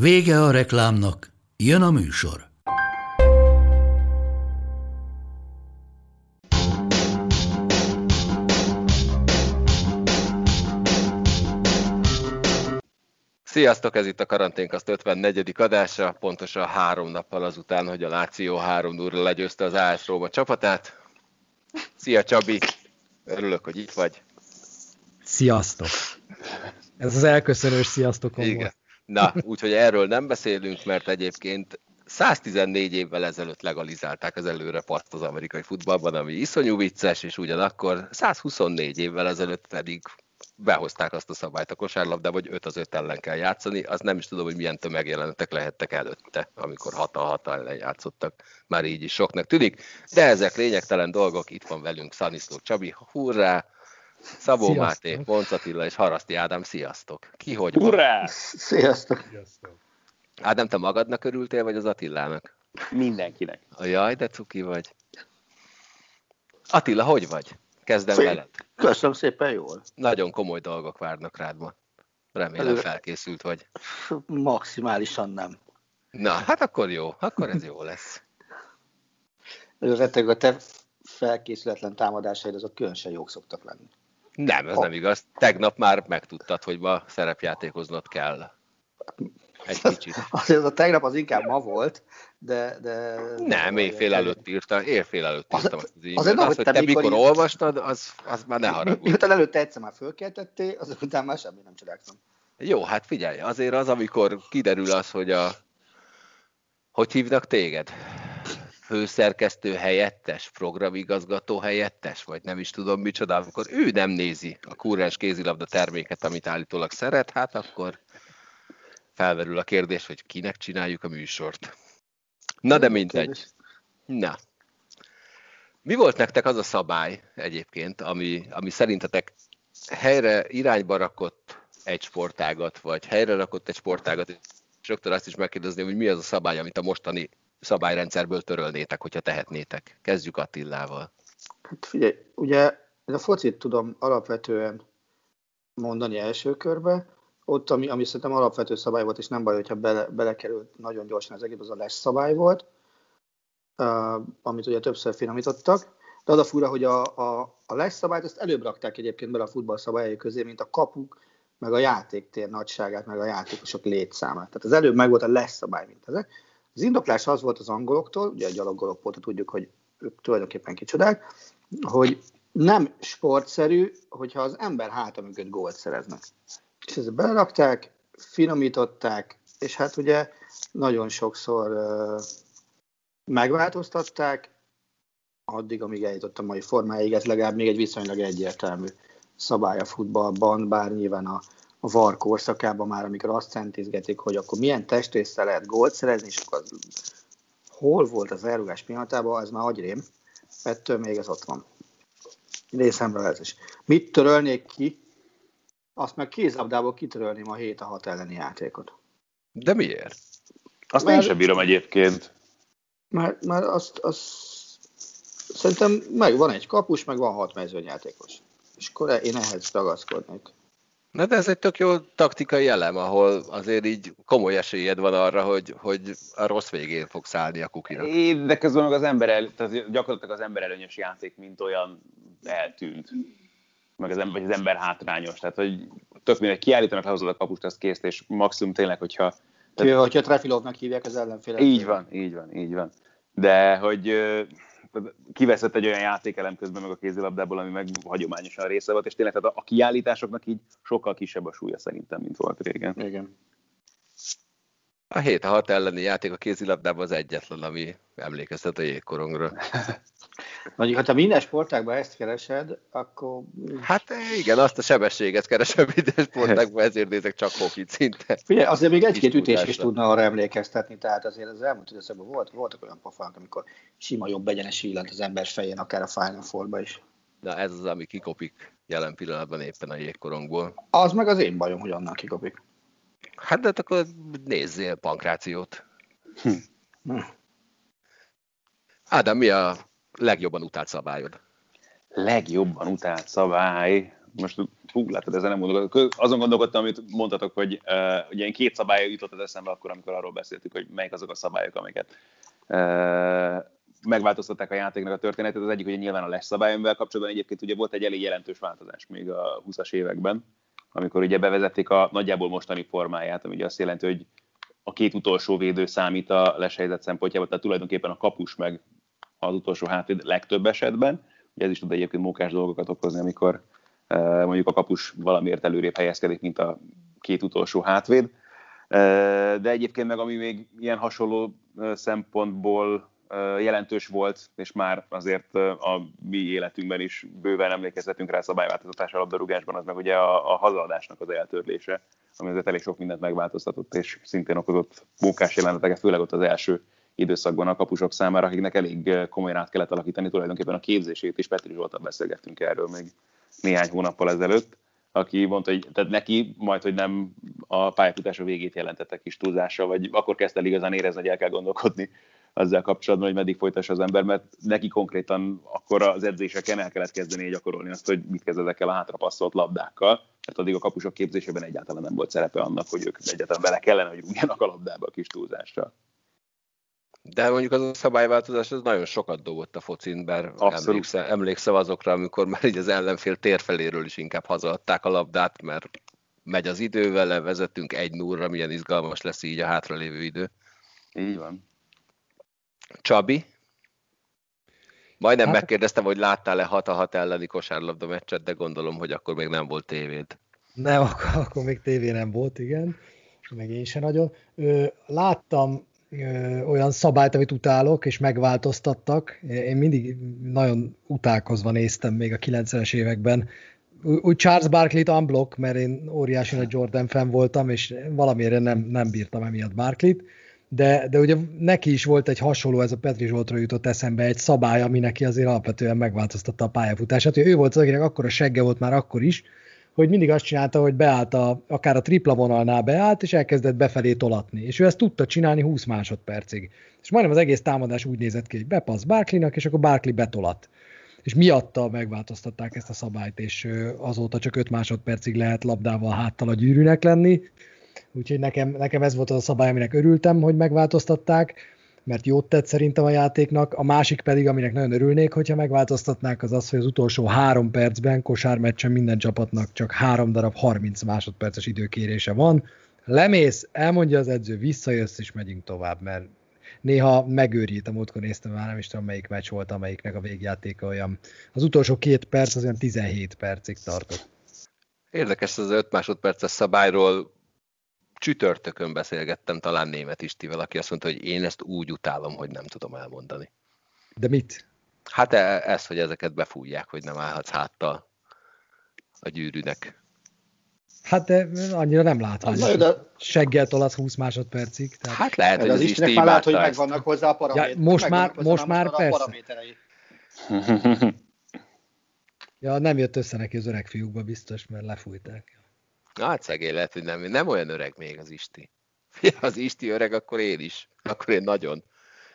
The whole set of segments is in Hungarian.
Vége a reklámnak, jön a műsor. Sziasztok, ez itt a Karanténkaszt 54. adása, pontosan három nappal azután, hogy a Láció 3 0 legyőzte az AS Róma csapatát. Szia Csabi, örülök, hogy itt vagy. Sziasztok! Ez az elköszönős sziasztokom Igen. volt. Na, úgyhogy erről nem beszélünk, mert egyébként 114 évvel ezelőtt legalizálták az előre paszt az amerikai futballban, ami iszonyú vicces, és ugyanakkor 124 évvel ezelőtt pedig behozták azt a szabályt a kosárlabdába, hogy 5 az 5 ellen kell játszani, az nem is tudom, hogy milyen tömegjelenetek lehettek előtte, amikor 6 a 6 ellen játszottak, már így is soknak tűnik, de ezek lényegtelen dolgok, itt van velünk Szaniszló Csabi, hurrá, Szabó Sziasztok. Máté, Bonc Attila és Haraszti Ádám, sziasztok! Ki hogy? Hurrá! Sziasztok! Ádám, te magadnak örültél, vagy az Attilának? Mindenkinek. A jaj, de cuki vagy. Attila, hogy vagy? Kezdem Szép. veled. Köszönöm szépen jól. Nagyon komoly dolgok várnak rád ma. Remélem Előre. felkészült vagy. Maximálisan nem. Na, hát akkor jó, akkor ez jó lesz. Reteg a te felkészületlen támadásaid, azok különösen jók szoktak lenni. Nem, ez nem igaz. Tegnap már megtudtad, hogy ma szerepjátékoznod kell. Egy kicsit. Azért az a tegnap az inkább ma volt, de... de Nem, éjfél előtt írtam, éjfél előtt Az- írtam azt az azért e-mailt. Az, hogy te te mikor mikor olvastad, az, az már ne haragudj. Miután előtte egyszer már fölkeltettél, azok után már semmi nem csodálkozom. Jó, hát figyelj, azért az, amikor kiderül az, hogy a... Hogy hívnak téged? Főszerkesztő helyettes, programigazgató helyettes, vagy nem is tudom micsoda, amikor ő nem nézi a kúrens kézilabda terméket, amit állítólag szeret, hát akkor felverül a kérdés, hogy kinek csináljuk a műsort. Na de mindegy. Na. Mi volt nektek az a szabály egyébként, ami, ami szerintetek helyre irányba rakott egy sportágat, vagy helyre rakott egy sportágat, és rögtön azt is megkérdezni, hogy mi az a szabály, amit a mostani szabályrendszerből törölnétek, hogyha tehetnétek. Kezdjük Attillával. Hát figyelj, ugye én a focit tudom alapvetően mondani első körbe, ott, ami, ami szerintem alapvető szabály volt, és nem baj, hogyha bele, belekerült nagyon gyorsan az egész, az a les szabály volt, uh, amit ugye többször finomítottak, de az a fura, hogy a, a, a les szabályt ezt előbb rakták egyébként bele a futball szabályai közé, mint a kapuk, meg a játéktér nagyságát, meg a játékosok létszámát. Tehát az előbb meg volt a les szabály, mint ezek. Az indoklás az volt az angoloktól, ugye a gyaloggolok óta tudjuk, hogy ők tulajdonképpen kicsodák, hogy nem sportszerű, hogyha az ember háta mögött gólt szereznek. És ezt belerakták, finomították, és hát ugye nagyon sokszor megváltoztatták, addig, amíg eljutott a mai formáig, ez legalább még egy viszonylag egyértelmű szabály a futballban, bár nyilván a, a VAR korszakában már, amikor azt centizgetik, hogy akkor milyen testrészre lehet gólt szerezni, és akkor az, hol volt az elrugás pillanatában, az már agyrém, ettől még ez ott van. Részemről ez is. Mit törölnék ki? Azt meg kézlabdából kitörölném a 7 a 6 elleni játékot. De miért? Azt Mert- én sem bírom egyébként. Mert, mert azt, azt szerintem meg van egy kapus, meg van hat mezőnyjátékos. És akkor én ehhez ragaszkodnék. Na de ez egy tök jó taktikai elem, ahol azért így komoly esélyed van arra, hogy, hogy a rossz végén fogsz állni a kukinak. É, De közben meg az ember, el, tehát gyakorlatilag az ember előnyös játék, mint olyan eltűnt. Meg az ember, vagy az ember hátrányos. Tehát, hogy tök mindegy, kiállítanak, lehozod a kapust, azt kész, és maximum tényleg, hogyha Tehát, hogyha Trefilovnak hívják az ellenfélet. Így van, így van, így van. De hogy ö, kiveszett egy olyan játékelem közben meg a kézilabdából, ami meg hagyományosan része volt, és tényleg tehát a, a kiállításoknak így sokkal kisebb a súlya szerintem, mint volt régen. Igen. A 7 a 6 elleni játék a kézilabdában az egyetlen, ami emlékeztet a jégkorongra. Mondjuk, ha minden sportágban ezt keresed, akkor... Hát igen, azt a sebességet keresem minden sportágban, ezért nézek csak hokit szinte. Figyelj, azért még egy-két ütés is tudna arra emlékeztetni, tehát azért az elmúlt időszakban volt, voltak olyan pofánk, amikor sima jobb egyenes illant az ember fején, akár a Final Four-ba is. Na ez az, ami kikopik jelen pillanatban éppen a jégkorongból. Az meg az én bajom, hogy onnan kikopik. Hát de hát akkor nézzél pankrációt. Hm. Ádám, mi a legjobban utált szabályod? Legjobban utált szabály. Most fú, látod, ezen nem mondok. Azon gondolkodtam, amit mondtatok, hogy uh, ugye két szabály jutott az eszembe akkor, amikor arról beszéltük, hogy melyik azok a szabályok, amiket uh, megváltoztatták a játéknak a történetet. Az egyik ugye nyilván a lesz szabály, amivel kapcsolatban egyébként ugye volt egy elég jelentős változás még a 20-as években, amikor ugye bevezették a nagyjából mostani formáját, ami ugye azt jelenti, hogy a két utolsó védő számít a leshelyzet szempontjából, tehát tulajdonképpen a kapus meg az utolsó hátvéd legtöbb esetben. Ugye ez is tud egyébként mókás dolgokat okozni, amikor eh, mondjuk a kapus valamiért előrébb helyezkedik, mint a két utolsó hátvéd. Eh, De egyébként meg ami még ilyen hasonló eh, szempontból jelentős volt, és már azért a mi életünkben is bőven emlékezhetünk rá szabályváltoztatás a labdarúgásban, az meg ugye a, a hazaadásnak az eltörlése, ami azért elég sok mindent megváltoztatott, és szintén okozott mókás jeleneteket, főleg ott az első időszakban a kapusok számára, akiknek elég eh, komolyan át kellett alakítani tulajdonképpen a képzését is. Petri Zsoltal beszélgettünk erről még néhány hónappal ezelőtt, aki mondta, hogy tehát neki majd, hogy nem a pályafutása végét jelentette kis túlzással, vagy akkor kezdte el igazán érezni, hogy el kell gondolkodni azzal kapcsolatban, hogy meddig folytassa az ember, mert neki konkrétan akkor az edzéseken el kellett kezdeni gyakorolni azt, hogy mit kezd ezekkel a hátrapasszolt labdákkal, mert addig a kapusok képzésében egyáltalán nem volt szerepe annak, hogy ők egyáltalán bele kellene, hogy rúgjanak a labdába a kis túlzással. De mondjuk az a szabályváltozás az nagyon sokat dobott a focin, bár emlékszem, emlékszem azokra, amikor már így az ellenfél térfeléről is inkább hazaadták a labdát, mert megy az idő vele, vezetünk egy núrra, milyen izgalmas lesz így a hátralévő idő. Így van. Csabi? Majdnem Hát- megkérdeztem, hogy láttál-e 6 a 6 elleni kosárlabda meccset, de gondolom, hogy akkor még nem volt tévéd. Nem, akkor, akkor még tévé nem volt, igen. Meg én sem nagyon. Ö, láttam olyan szabályt, amit utálok, és megváltoztattak. Én mindig nagyon utálkozva néztem még a 90-es években. Úgy Charles Barkley-t unblock, mert én óriási nagy Jordan fan voltam, és valamiért nem, nem bírtam emiatt Barkley-t. De, de ugye neki is volt egy hasonló, ez a Petri Zsoltról jutott eszembe, egy szabály, ami neki azért alapvetően megváltoztatta a pályafutását. Ő volt az, akinek akkor a segge volt már akkor is, hogy mindig azt csinálta, hogy beállt a, akár a tripla vonalnál beállt, és elkezdett befelé tolatni. És ő ezt tudta csinálni 20 másodpercig. És majdnem az egész támadás úgy nézett ki, hogy bepassz Barkleynak, és akkor Barkley betolat. És miatta megváltoztatták ezt a szabályt, és azóta csak 5 másodpercig lehet labdával háttal a gyűrűnek lenni. Úgyhogy nekem, nekem ez volt az a szabály, aminek örültem, hogy megváltoztatták, mert jót tett szerintem a játéknak. A másik pedig, aminek nagyon örülnék, hogyha megváltoztatnák, az az, hogy az utolsó három percben kosármeccsen minden csapatnak csak három darab 30 másodperces időkérése van. Lemész, elmondja az edző, visszajössz és megyünk tovább, mert néha megőrít, a múltkor néztem már, nem is tudom melyik meccs volt, amelyiknek a végjátéka olyan. Az utolsó két perc az olyan 17 percig tartott. Érdekes ez az 5 másodperces szabályról. Csütörtökön beszélgettem talán német Istivel, aki azt mondta, hogy én ezt úgy utálom, hogy nem tudom elmondani. De mit? Hát e- ez, hogy ezeket befújják, hogy nem állhatsz háttal a gyűrűnek. Hát de annyira nem látványos. jó, de, Seggel tolasz 20 másodpercig. Tehát... Hát lehet, de hogy az az Istenek már lehet, hogy megvannak hozzá a paraméterek. Ja, most már- most már persze. paraméterei. Ja, nem jött össze neki az öreg fiúkba biztos, mert lefújták. Na, hát szegény lehet, hogy nem, nem olyan öreg még az Isti. Ja, az Isti öreg, akkor én is. Akkor én nagyon.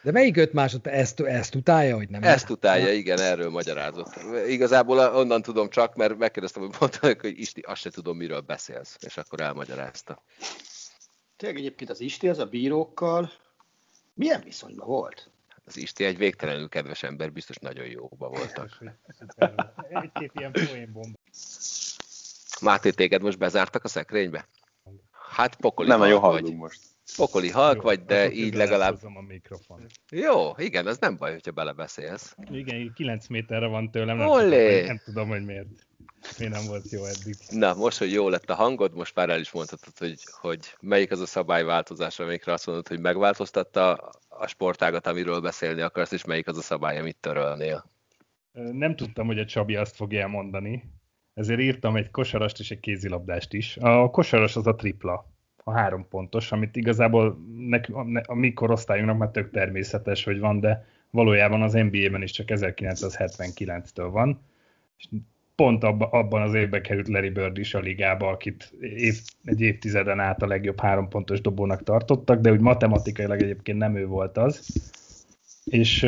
De melyik öt másodperc? Ezt, ezt utálja, hogy nem? Ezt utálja, igen, erről magyarázott. Igazából onnan tudom csak, mert megkérdeztem, hogy mondta, hogy Isti, azt se tudom, miről beszélsz. És akkor elmagyarázta. Tényleg egyébként az Isti az a bírókkal milyen viszonyban volt? Az Isti egy végtelenül kedves ember, biztos nagyon jóba voltak. Egy-két ilyen poénbomba. Máté, téged most bezártak a szekrénybe? Hát pokoli nem nagyon halk hallunk vagy. most. Pokoli halk vagy, de így legalább... a mikrofon. Jó, igen, az nem baj, hogyha belebeszélsz. Igen, 9 méterre van tőlem, nem, tudom, hogy, nem tudom, hogy miért. Miért nem volt jó eddig. Na, most, hogy jó lett a hangod, most már el is mondhatod, hogy, hogy melyik az a szabályváltozás, amikre azt mondod, hogy megváltoztatta a sportágat, amiről beszélni akarsz, és melyik az a szabály, amit törölnél. Nem tudtam, hogy a Csabi azt fogja elmondani, ezért írtam egy kosarast és egy kézilabdást is. A kosaras az a tripla, a három pontos, amit igazából nek, a mi korosztályunknak már tök természetes, hogy van, de valójában az NBA-ben is csak 1979-től van. És pont abba, abban az évben került Larry Bird is a ligába, akit év, egy évtizeden át a legjobb három pontos dobónak tartottak, de úgy matematikailag egyébként nem ő volt az. És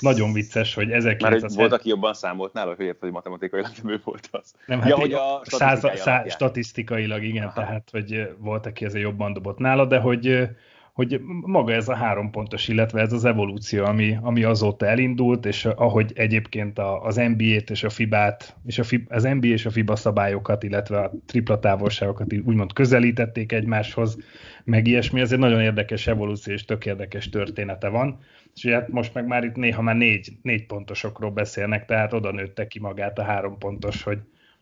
nagyon vicces, hogy 1900... Már volt, aki jobban számolt nála, hogy ért, hogy matematikailag nem ő volt az. Nem, hát ja, hogy a statisztikailag, száz, statisztikailag igen, Aha. tehát hogy volt, aki ezért jobban dobott nála, de hogy hogy maga ez a három pontos, illetve ez az evolúció, ami, ami azóta elindult, és ahogy egyébként az NBA-t és a FIBA-t, és a FIBA, az NBA és a FIBA szabályokat, illetve a tripla távolságokat úgymond közelítették egymáshoz, meg ilyesmi, ez egy nagyon érdekes evolúció és tök érdekes története van. És ugye hát most meg már itt néha már négy, négy pontosokról beszélnek, tehát oda nőtte ki magát a három pontos, hogy,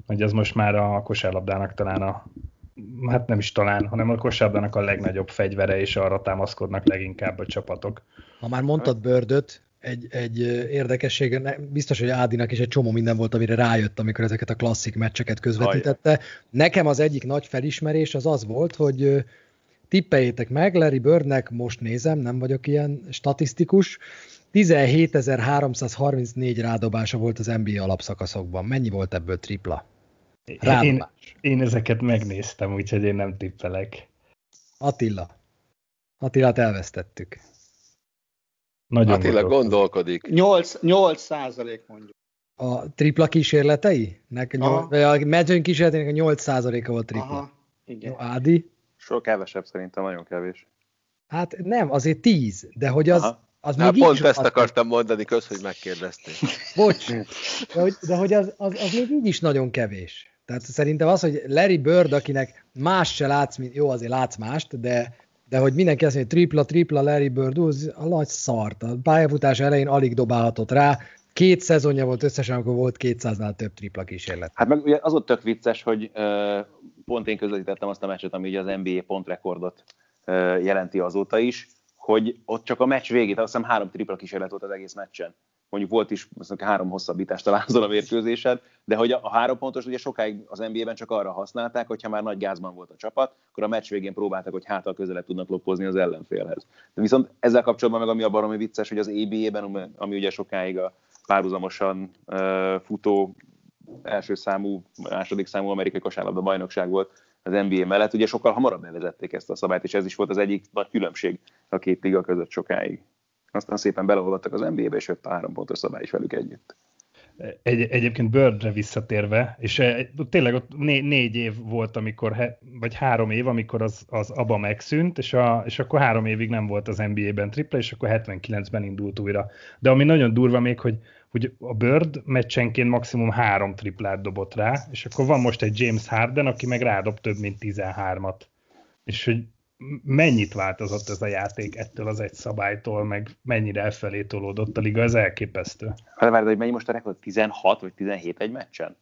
hogy az most már a kosárlabdának talán a, hát nem is talán, hanem a kosárlabdának a legnagyobb fegyvere, és arra támaszkodnak leginkább a csapatok. Ha már mondtad Bördöt, egy, egy érdekesség, biztos, hogy Ádinak is egy csomó minden volt, amire rájött, amikor ezeket a klasszik meccseket közvetítette. Ajj. Nekem az egyik nagy felismerés az az volt, hogy tippeljétek meg, Larry Birdnek, most nézem, nem vagyok ilyen statisztikus, 17.334 rádobása volt az NBA alapszakaszokban. Mennyi volt ebből tripla? Én, én ezeket megnéztem, úgyhogy én nem tippelek. Attila. Attilát elvesztettük. Nagyon Attila gondolkodik. 8, 8 százalék mondjuk. A tripla kísérletei? Nek, vagy a medzőn kísérleteinek a 8 százaléka volt tripla. Aha, igen. Jó, Ádi? Sok kevesebb szerintem, nagyon kevés. Hát nem, azért 10, de hogy az, Aha. Az még pont ezt az... akartam mondani, köz, hogy megkérdeztél. Bocs, de hogy, de hogy az, az, az még így is nagyon kevés. Tehát szerintem az, hogy Larry Bird, akinek más se látsz, mint, jó, azért látsz mást, de, de hogy mindenki azt mondja, tripla, tripla Larry Bird, az a nagy szart. A pályafutás elején alig dobálhatott rá, két szezonja volt összesen, amikor volt 200-nál több tripla kísérlet. Hát meg ugye az ott tök vicces, hogy pont én közvetítettem azt a meccset, ami ugye az NBA pontrekordot uh, jelenti azóta is, hogy ott csak a meccs végét, azt hiszem három tripla kísérlet volt az egész meccsen mondjuk volt is mondjuk három hosszabbítást talán azon a mérkőzésen, de hogy a, három pontos ugye sokáig az NBA-ben csak arra használták, hogyha már nagy gázban volt a csapat, akkor a meccs végén próbáltak, hogy hátal közelebb tudnak loppozni az ellenfélhez. De viszont ezzel kapcsolatban meg ami a baromi vicces, hogy az ABA-ben, ami ugye sokáig a párhuzamosan uh, futó első számú, második számú amerikai kosárlabda bajnokság volt az NBA mellett, ugye sokkal hamarabb bevezették ezt a szabályt, és ez is volt az egyik nagy különbség a két liga között sokáig aztán szépen beleolvadtak az NBA-be, és jött a három pontos szabály is velük együtt. Egy, egyébként Birdre visszatérve, és e, tényleg ott né, négy év volt, amikor, vagy három év, amikor az, az ABA megszűnt, és, a, és akkor három évig nem volt az NBA-ben tripla, és akkor 79-ben indult újra. De ami nagyon durva még, hogy, hogy a Bird meccsenként maximum három triplát dobott rá, és akkor van most egy James Harden, aki meg rádob több mint 13-at. És hogy mennyit változott ez a játék ettől az egy szabálytól, meg mennyire elfelé tolódott a liga, ez elképesztő. Várj, hogy mennyi most a rekord? 16 vagy 17 egy meccsen?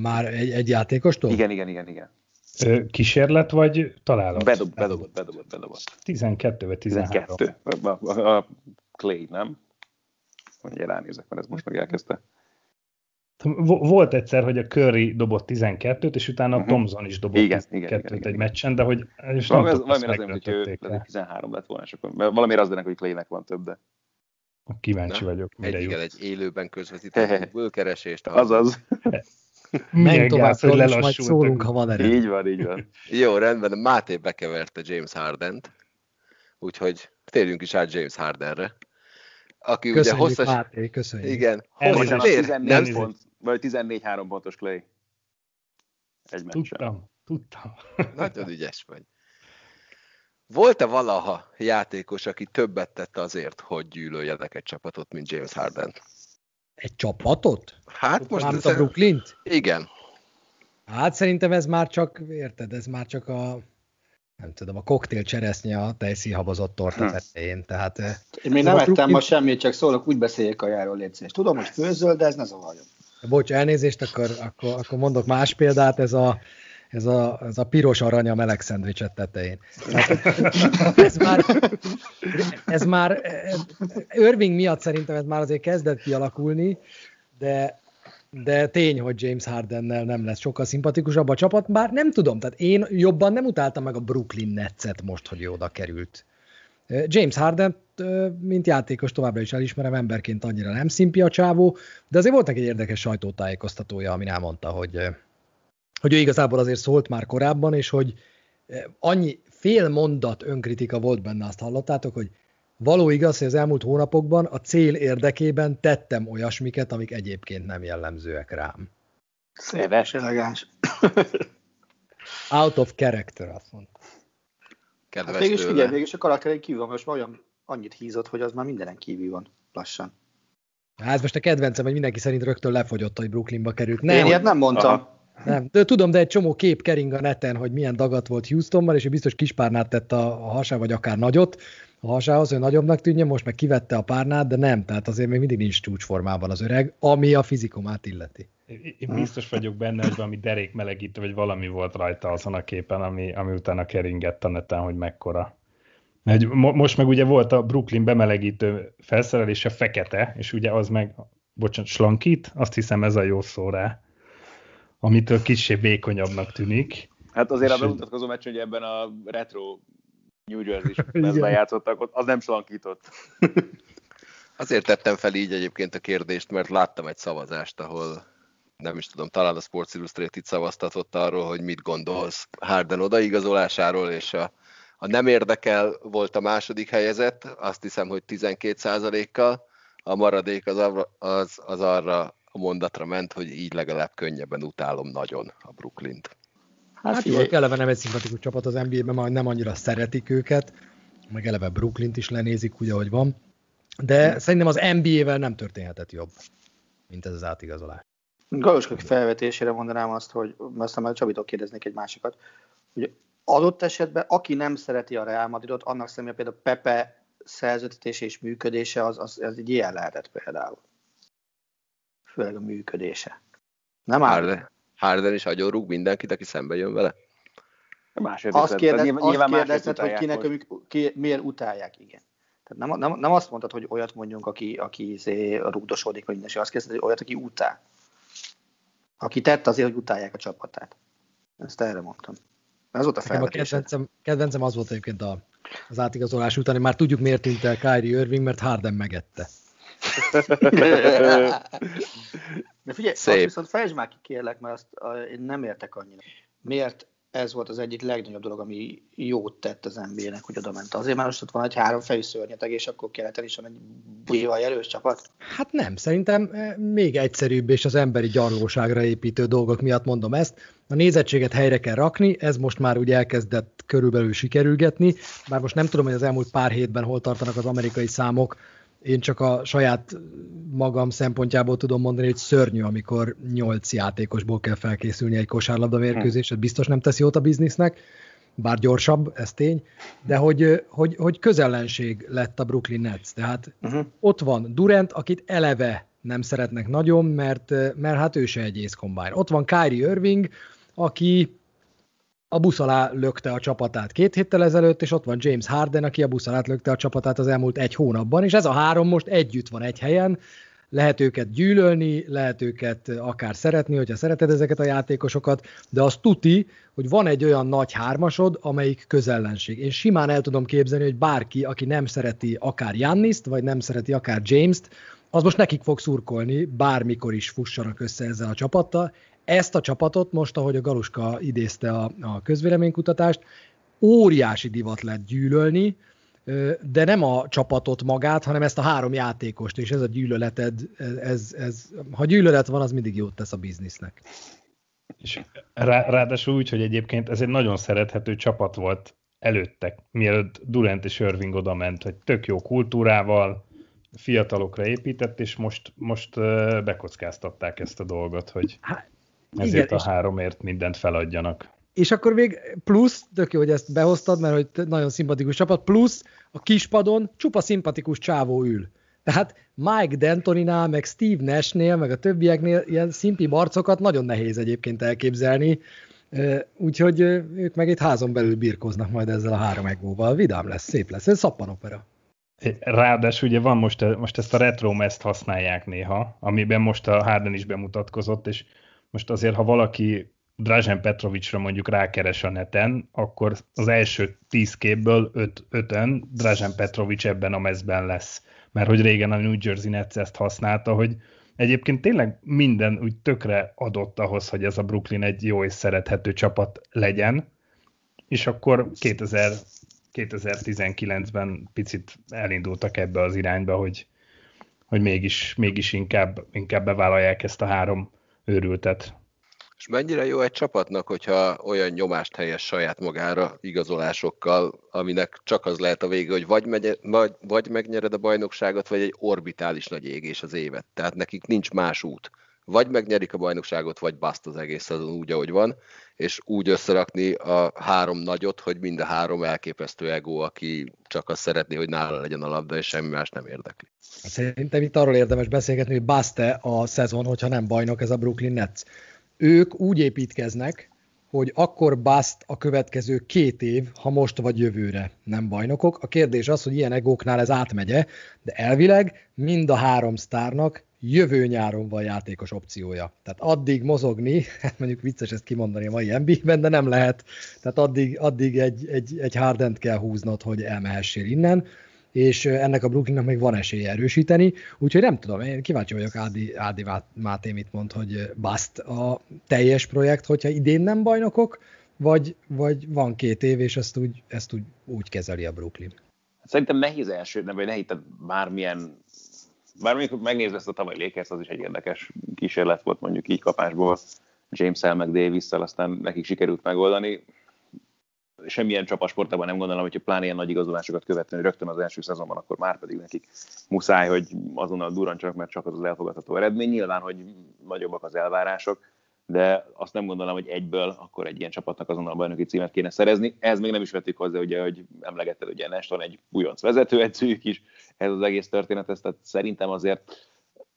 Már egy, egy játékostól? Igen, igen, igen, igen. Kísérlet vagy találat? Bedob, bedobott, bedobott, bedobott. 12 vagy 13. 12. A, a, a Clay, nem? Mondja, ránézek, mert ez most meg elkezdte. Volt egyszer, hogy a Curry dobott 12-t, és utána a. Thompson is dobott igen, 12-t igen, igen, egy meccsen, de hogy és valami, nem valami azért, hogy ő 13 lett volna, és akkor, valamiért az hogy Claynek van több, de... Kíváncsi Na, vagyok, mire egy, egy élőben közvetített bőkeresést. Azaz. Menj tovább, hogy majd szólunk, ha van erre. Így van, így van. Jó, rendben, Máté bekeverte James Harden-t, úgyhogy térjünk is át James Hardenre aki köszönjük, ugye hosszas... Máté, köszönjük. Igen. Hosszas, 14 pont, vagy 14-3 pontos Clay. Egy meccsen. Tudtam, tudtam. Nagyon ügyes vagy. Volt-e valaha játékos, aki többet tett azért, hogy gyűlöljenek egy csapatot, mint James Harden? Egy csapatot? Hát most... Mármint a brooklyn? Igen. Hát szerintem ez már csak, érted, ez már csak a nem tudom, a koktél cseresznye a tejszíhabozott torta hm. tetején. Tehát, Én még nem ettem ma semmit, csak szólok, úgy beszéljek a járól létszés. Tudom, hogy főzöld, de ez ne zavarjon. Bocs, elnézést, akkor, akkor, akkor mondok más példát, ez a ez a, ez a piros arany a meleg szendvicset tetején. ez már, ez már Irving miatt szerintem ez már azért kezdett kialakulni, de, de tény, hogy James Hardennel nem lesz sokkal szimpatikusabb a csapat, bár nem tudom, tehát én jobban nem utáltam meg a Brooklyn Netset most, hogy oda került. James Harden, mint játékos továbbra is elismerem, emberként annyira nem szimpi a csávó, de azért volt neki egy érdekes sajtótájékoztatója, ami elmondta, hogy, hogy ő igazából azért szólt már korábban, és hogy annyi fél mondat önkritika volt benne, azt hallottátok, hogy való igaz, hogy az elmúlt hónapokban a cél érdekében tettem olyasmiket, amik egyébként nem jellemzőek rám. Széles, elegáns. Out of character, azt mondta kedves hát Végülis figyelj, végülis a karakterén kívül van, most már olyan annyit hízott, hogy az már mindenen kívül van lassan. Hát ez most a kedvencem, hogy mindenki szerint rögtön lefogyott, hogy Brooklynba került. Nem, Én ilyet nem mondtam. Aha. Nem, de tudom, de egy csomó kép kering a neten, hogy milyen dagat volt Houstonban, és ő biztos kispárnát tett a, a hasá, vagy akár nagyot a hasához, hogy nagyobbnak tűnjön, most meg kivette a párnát, de nem, tehát azért még mindig nincs csúcsformában az öreg, ami a fizikumát illeti. Én biztos vagyok benne, hogy valami derék melegítő, vagy valami volt rajta azon a képen, ami, ami utána keringett a neten, hogy mekkora. Egy, most meg ugye volt a Brooklyn bemelegítő felszerelése fekete, és ugye az meg, bocsánat, slankít, azt hiszem ez a jó szó rá, amitől kicsit vékonyabbnak tűnik. Hát azért a bemutatkozó meccs, hogy ebben a retro New Jersey-s játszottak, az nem slankított. Azért tettem fel így egyébként a kérdést, mert láttam egy szavazást, ahol nem is tudom, talán a Sports Illustrated szavaztatott arról, hogy mit gondolsz Harden odaigazolásáról, és a, a nem érdekel volt a második helyezett, azt hiszem, hogy 12%-kal, a maradék az, az, az arra a mondatra ment, hogy így legalább könnyebben utálom nagyon a Brooklyn-t. Hát, hát figyelj, eleve nem egy szimpatikus csapat az NBA-ben, majd nem annyira szeretik őket, meg eleve Brooklyn-t is lenézik úgy, ahogy van, de szerintem az NBA-vel nem történhetett jobb, mint ez az átigazolás. Galoskak felvetésére mondanám azt, hogy aztán már Csabitól kérdeznék egy másikat, hogy adott esetben, aki nem szereti a Real Madridot, annak személye például Pepe szerződtetése és működése, az, az, az egy ilyen lehetett például. Főleg a működése. Nem áll. Harden, is rúg mindenkit, aki szembe jön vele? Második azt kérdez, nyilván azt kérdezted, hogy kinek, hogy... ki, miért utálják, igen. Tehát nem, nem, nem azt mondtad, hogy olyat mondjunk, aki, aki izé rúgdosodik, vagy minden, azt kérdezted, hogy olyat, aki utál aki tett azért, hogy utálják a csapatát. Ezt erre mondtam. Ez volt a felvetés. A kedvencem, kedvencem az volt egyébként a, az átigazolás után, már tudjuk miért tűnt el Kyrie Irving, mert Harden megette. De figyelj, Szép. azt viszont fejtsd már ki kérlek, mert azt én nem értek annyira. Miért ez volt az egyik legnagyobb dolog, ami jót tett az NBA-nek, hogy oda ment. Azért már most ott van egy három fejű szörnyeteg, és akkor keleten is van egy bújval jelős csapat? Hát nem, szerintem eh, még egyszerűbb és az emberi gyarlóságra építő dolgok miatt mondom ezt. A nézettséget helyre kell rakni, ez most már úgy elkezdett körülbelül sikerülgetni, bár most nem tudom, hogy az elmúlt pár hétben hol tartanak az amerikai számok, én csak a saját magam szempontjából tudom mondani, hogy szörnyű, amikor nyolc játékosból kell felkészülni egy kosárlabda mérkőzésre, biztos nem teszi jót a biznisznek, bár gyorsabb, ez tény, de hogy, hogy, hogy közellenség lett a Brooklyn Nets. Tehát uh-huh. ott van Durant, akit eleve nem szeretnek nagyon, mert, mert hát ő se egy ész Ott van Kyrie Irving, aki a busz alá lökte a csapatát két héttel ezelőtt, és ott van James Harden, aki a busz alá lökte a csapatát az elmúlt egy hónapban, és ez a három most együtt van egy helyen, lehet őket gyűlölni, lehet őket akár szeretni, hogyha szereted ezeket a játékosokat, de az tuti, hogy van egy olyan nagy hármasod, amelyik közellenség. Én simán el tudom képzelni, hogy bárki, aki nem szereti akár Janniszt, vagy nem szereti akár James-t, az most nekik fog szurkolni, bármikor is fussanak össze ezzel a csapattal, ezt a csapatot most, ahogy a Galuska idézte a, a közvéleménykutatást, óriási divat lett gyűlölni, de nem a csapatot magát, hanem ezt a három játékost, és ez a gyűlöleted, ez, ez, ha gyűlölet van, az mindig jót tesz a biznisznek. És rá, ráadásul úgy, hogy egyébként ez egy nagyon szerethető csapat volt előttek, mielőtt Durant és Irving oda ment, hogy tök jó kultúrával, fiatalokra épített, és most, most bekockáztatták ezt a dolgot, hogy... Hát, ezért Igen, a háromért mindent feladjanak. És akkor még plusz, tök jó, hogy ezt behoztad, mert hogy nagyon szimpatikus csapat, plusz a kispadon csupa szimpatikus csávó ül. Tehát Mike Dentoninál, meg Steve Nashnél, meg a többieknél ilyen szimpi marcokat nagyon nehéz egyébként elképzelni. Úgyhogy ők meg itt házon belül birkoznak majd ezzel a három egóval. Vidám lesz, szép lesz. Ez szappanopera. Ráadásul ugye van most, most ezt a retro ezt használják néha, amiben most a Harden is bemutatkozott, és most azért, ha valaki Drazen Petrovicsra mondjuk rákeres a neten, akkor az első tíz képből öt, ötön Drazen Petrovics ebben a mezben lesz. Mert hogy régen a New Jersey Nets ezt használta, hogy egyébként tényleg minden úgy tökre adott ahhoz, hogy ez a Brooklyn egy jó és szerethető csapat legyen, és akkor 2000, 2019-ben picit elindultak ebbe az irányba, hogy, hogy mégis, mégis inkább, inkább bevállalják ezt a három őrültet. És mennyire jó egy csapatnak, hogyha olyan nyomást helyez saját magára igazolásokkal, aminek csak az lehet a vége, hogy vagy, megy, vagy, vagy megnyered a bajnokságot, vagy egy orbitális nagy égés az évet. Tehát nekik nincs más út. Vagy megnyerik a bajnokságot, vagy baszt az egész azon úgy, ahogy van, és úgy összerakni a három nagyot, hogy mind a három elképesztő ego, aki csak azt szeretné, hogy nála legyen a labda, és semmi más nem érdekli. Szerintem itt arról érdemes beszélgetni, hogy baszt a szezon, hogyha nem bajnok ez a Brooklyn Nets ők úgy építkeznek, hogy akkor bászt a következő két év, ha most vagy jövőre nem bajnokok. A kérdés az, hogy ilyen egóknál ez átmegye, de elvileg mind a három sztárnak jövő nyáron van játékos opciója. Tehát addig mozogni, hát mondjuk vicces ezt kimondani a mai NBA-ben, de nem lehet. Tehát addig, addig egy, egy, egy hardent kell húznod, hogy elmehessél innen és ennek a Brooklynnak még van esélye erősíteni, úgyhogy nem tudom, én kíváncsi vagyok Ádi, Ádi Máté mit mond, hogy bast a teljes projekt, hogyha idén nem bajnokok, vagy, vagy van két év, és ezt úgy, ezt úgy, úgy kezeli a Brooklyn. Szerintem nehéz első, nem, vagy nehéz, tehát bármilyen bár mondjuk megnézve ezt a tavaly Lakers, az is egy érdekes kísérlet volt mondjuk így kapásból, James-el meg davis aztán nekik sikerült megoldani semmilyen csapasportában nem gondolom, hogy pláne ilyen nagy igazolásokat követni rögtön az első szezonban, akkor már pedig nekik muszáj, hogy azonnal durrancsanak, mert csak az az elfogadható eredmény. Nyilván, hogy nagyobbak az elvárások, de azt nem gondolom, hogy egyből akkor egy ilyen csapatnak azonnal bajnoki címet kéne szerezni. Ez még nem is vettük hozzá, ugye, hogy emlegetted, ugye Neston egy újonc vezetőedzőjük is, ez az egész történet, ezt, tehát szerintem azért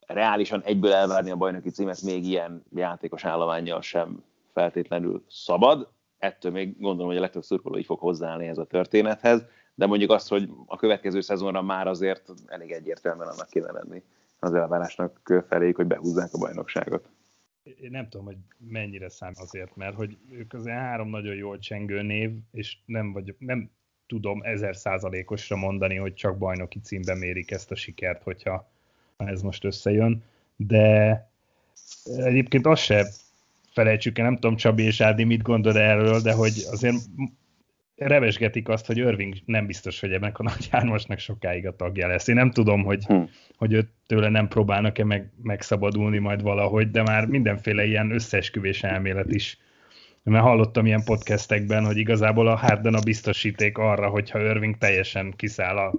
reálisan egyből elvárni a bajnoki címet még ilyen játékos állományjal sem feltétlenül szabad ettől még gondolom, hogy a legtöbb szurkoló így fog hozzáállni ez a történethez, de mondjuk azt, hogy a következő szezonra már azért elég egyértelműen annak kéne lenni az elvárásnak felé, hogy behúzzák a bajnokságot. Én nem tudom, hogy mennyire szám azért, mert hogy ők az három nagyon jól csengő név, és nem, vagy, nem tudom ezer százalékosra mondani, hogy csak bajnoki címben mérik ezt a sikert, hogyha ez most összejön, de egyébként az se felejtsük el, nem tudom Csabi és Ádi mit gondol erről, de hogy azért revesgetik azt, hogy Irving nem biztos, hogy ennek a nagy hármasnak sokáig a tagja lesz. Én nem tudom, hogy, hm. hogy őt tőle nem próbálnak-e meg, megszabadulni majd valahogy, de már mindenféle ilyen összeesküvés elmélet is. Mert hallottam ilyen podcastekben, hogy igazából a Harden a biztosíték arra, hogyha Irving teljesen kiszáll a,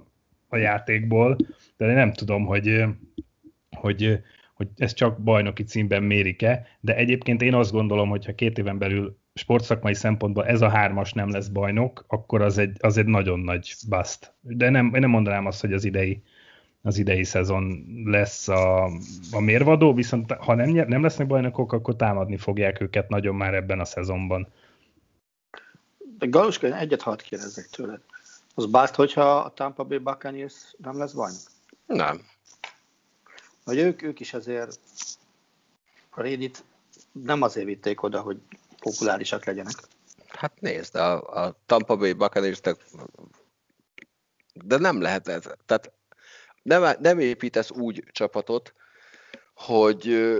a játékból, de én nem tudom, hogy, hogy hogy ez csak bajnoki címben mérik-e, de egyébként én azt gondolom, hogy ha két éven belül sportszakmai szempontból ez a hármas nem lesz bajnok, akkor az egy, az egy nagyon nagy bust. De nem, én nem mondanám azt, hogy az idei, az idei szezon lesz a, a mérvadó, viszont ha nem, nem lesznek bajnokok, akkor támadni fogják őket nagyon már ebben a szezonban. De Galuska, egyet hadd kérdezzek tőled. Az bást, hogyha a Tampa Bay Buccaneers nem lesz bajnok? Nem. Vagy ők, ők is azért a Reddit nem azért vitték oda, hogy populárisak legyenek. Hát nézd, a, a Tampa Bay buccaneers de nem lehet ez. Tehát nem, nem építesz úgy csapatot, hogy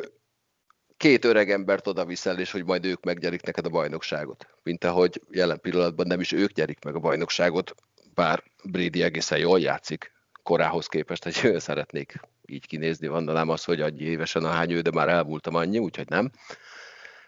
két öreg embert oda viszel, és hogy majd ők megnyerik neked a bajnokságot. Mint ahogy jelen pillanatban nem is ők nyerik meg a bajnokságot, bár Brady egészen jól játszik korához képest, hogy szeretnék így kinézni, mondanám az, hogy annyi évesen a hány ő, de már elmúltam annyi, úgyhogy nem.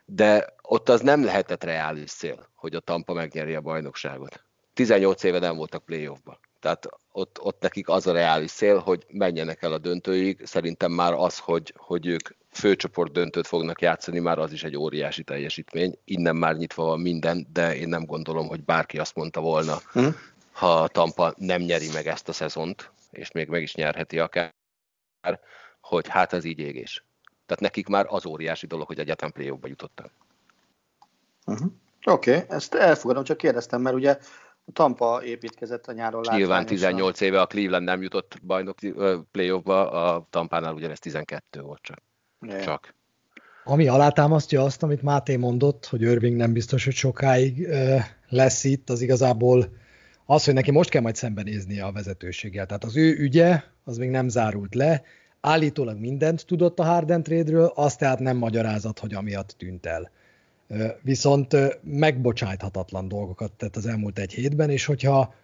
De ott az nem lehetett reális cél, hogy a Tampa megnyeri a bajnokságot. 18 éve nem voltak playoffban. Tehát ott, ott nekik az a reális cél, hogy menjenek el a döntőig. Szerintem már az, hogy, hogy ők főcsoport döntőt fognak játszani, már az is egy óriási teljesítmény. Innen már nyitva van minden, de én nem gondolom, hogy bárki azt mondta volna, hm? ha a Tampa nem nyeri meg ezt a szezont, és még meg is nyerheti akár, hogy hát ez így égés. Tehát nekik már az óriási dolog, hogy egyáltalán play jutottak. Uh-huh. Oké, okay, ezt elfogadom, csak kérdeztem, mert ugye a Tampa építkezett a nyáron Nyilván 18 éve a Cleveland nem jutott bajnok playoffba, a Tampánál ugyanez 12 volt csak. Yeah. csak. Ami alátámasztja azt, amit Máté mondott, hogy Irving nem biztos, hogy sokáig lesz itt, az igazából az, hogy neki most kell majd szembenéznie a vezetőséggel. Tehát az ő ügye, az még nem zárult le, állítólag mindent tudott a Harden trade-ről, az tehát nem magyarázat, hogy amiatt tűnt el. Viszont megbocsájthatatlan dolgokat tett az elmúlt egy hétben, és hogyha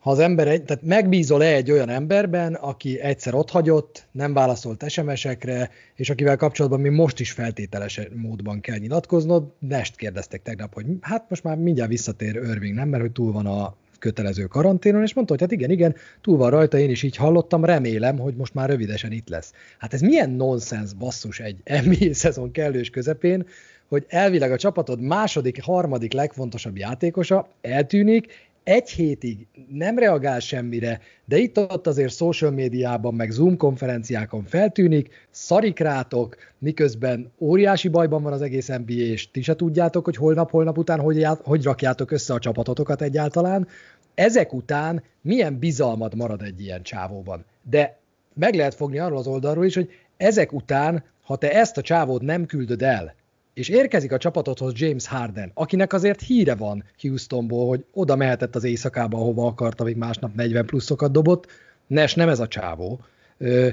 ha az ember, egy, tehát megbízol-e egy olyan emberben, aki egyszer ott hagyott, nem válaszolt SMS-ekre, és akivel kapcsolatban még most is feltételes módban kell nyilatkoznod, Nest kérdeztek tegnap, hogy hát most már mindjárt visszatér Irving, nem, mert hogy túl van a kötelező karanténon, és mondta, hogy hát igen, igen, túl van rajta, én is így hallottam, remélem, hogy most már rövidesen itt lesz. Hát ez milyen nonsens basszus egy NBA szezon kellős közepén, hogy elvileg a csapatod második, harmadik legfontosabb játékosa eltűnik, egy hétig nem reagál semmire, de itt ott azért social médiában, meg Zoom konferenciákon feltűnik, szarik rátok, miközben óriási bajban van az egész NBA, és ti se tudjátok, hogy holnap-holnap után hogy, já- hogy rakjátok össze a csapatotokat egyáltalán. Ezek után milyen bizalmad marad egy ilyen csávóban. De meg lehet fogni arról az oldalról is, hogy ezek után, ha te ezt a csávót nem küldöd el, és érkezik a csapatodhoz James Harden, akinek azért híre van Houstonból, hogy oda mehetett az éjszakába, ahova akarta, még másnap 40 pluszokat dobott. Nes nem ez a csávó. Ö,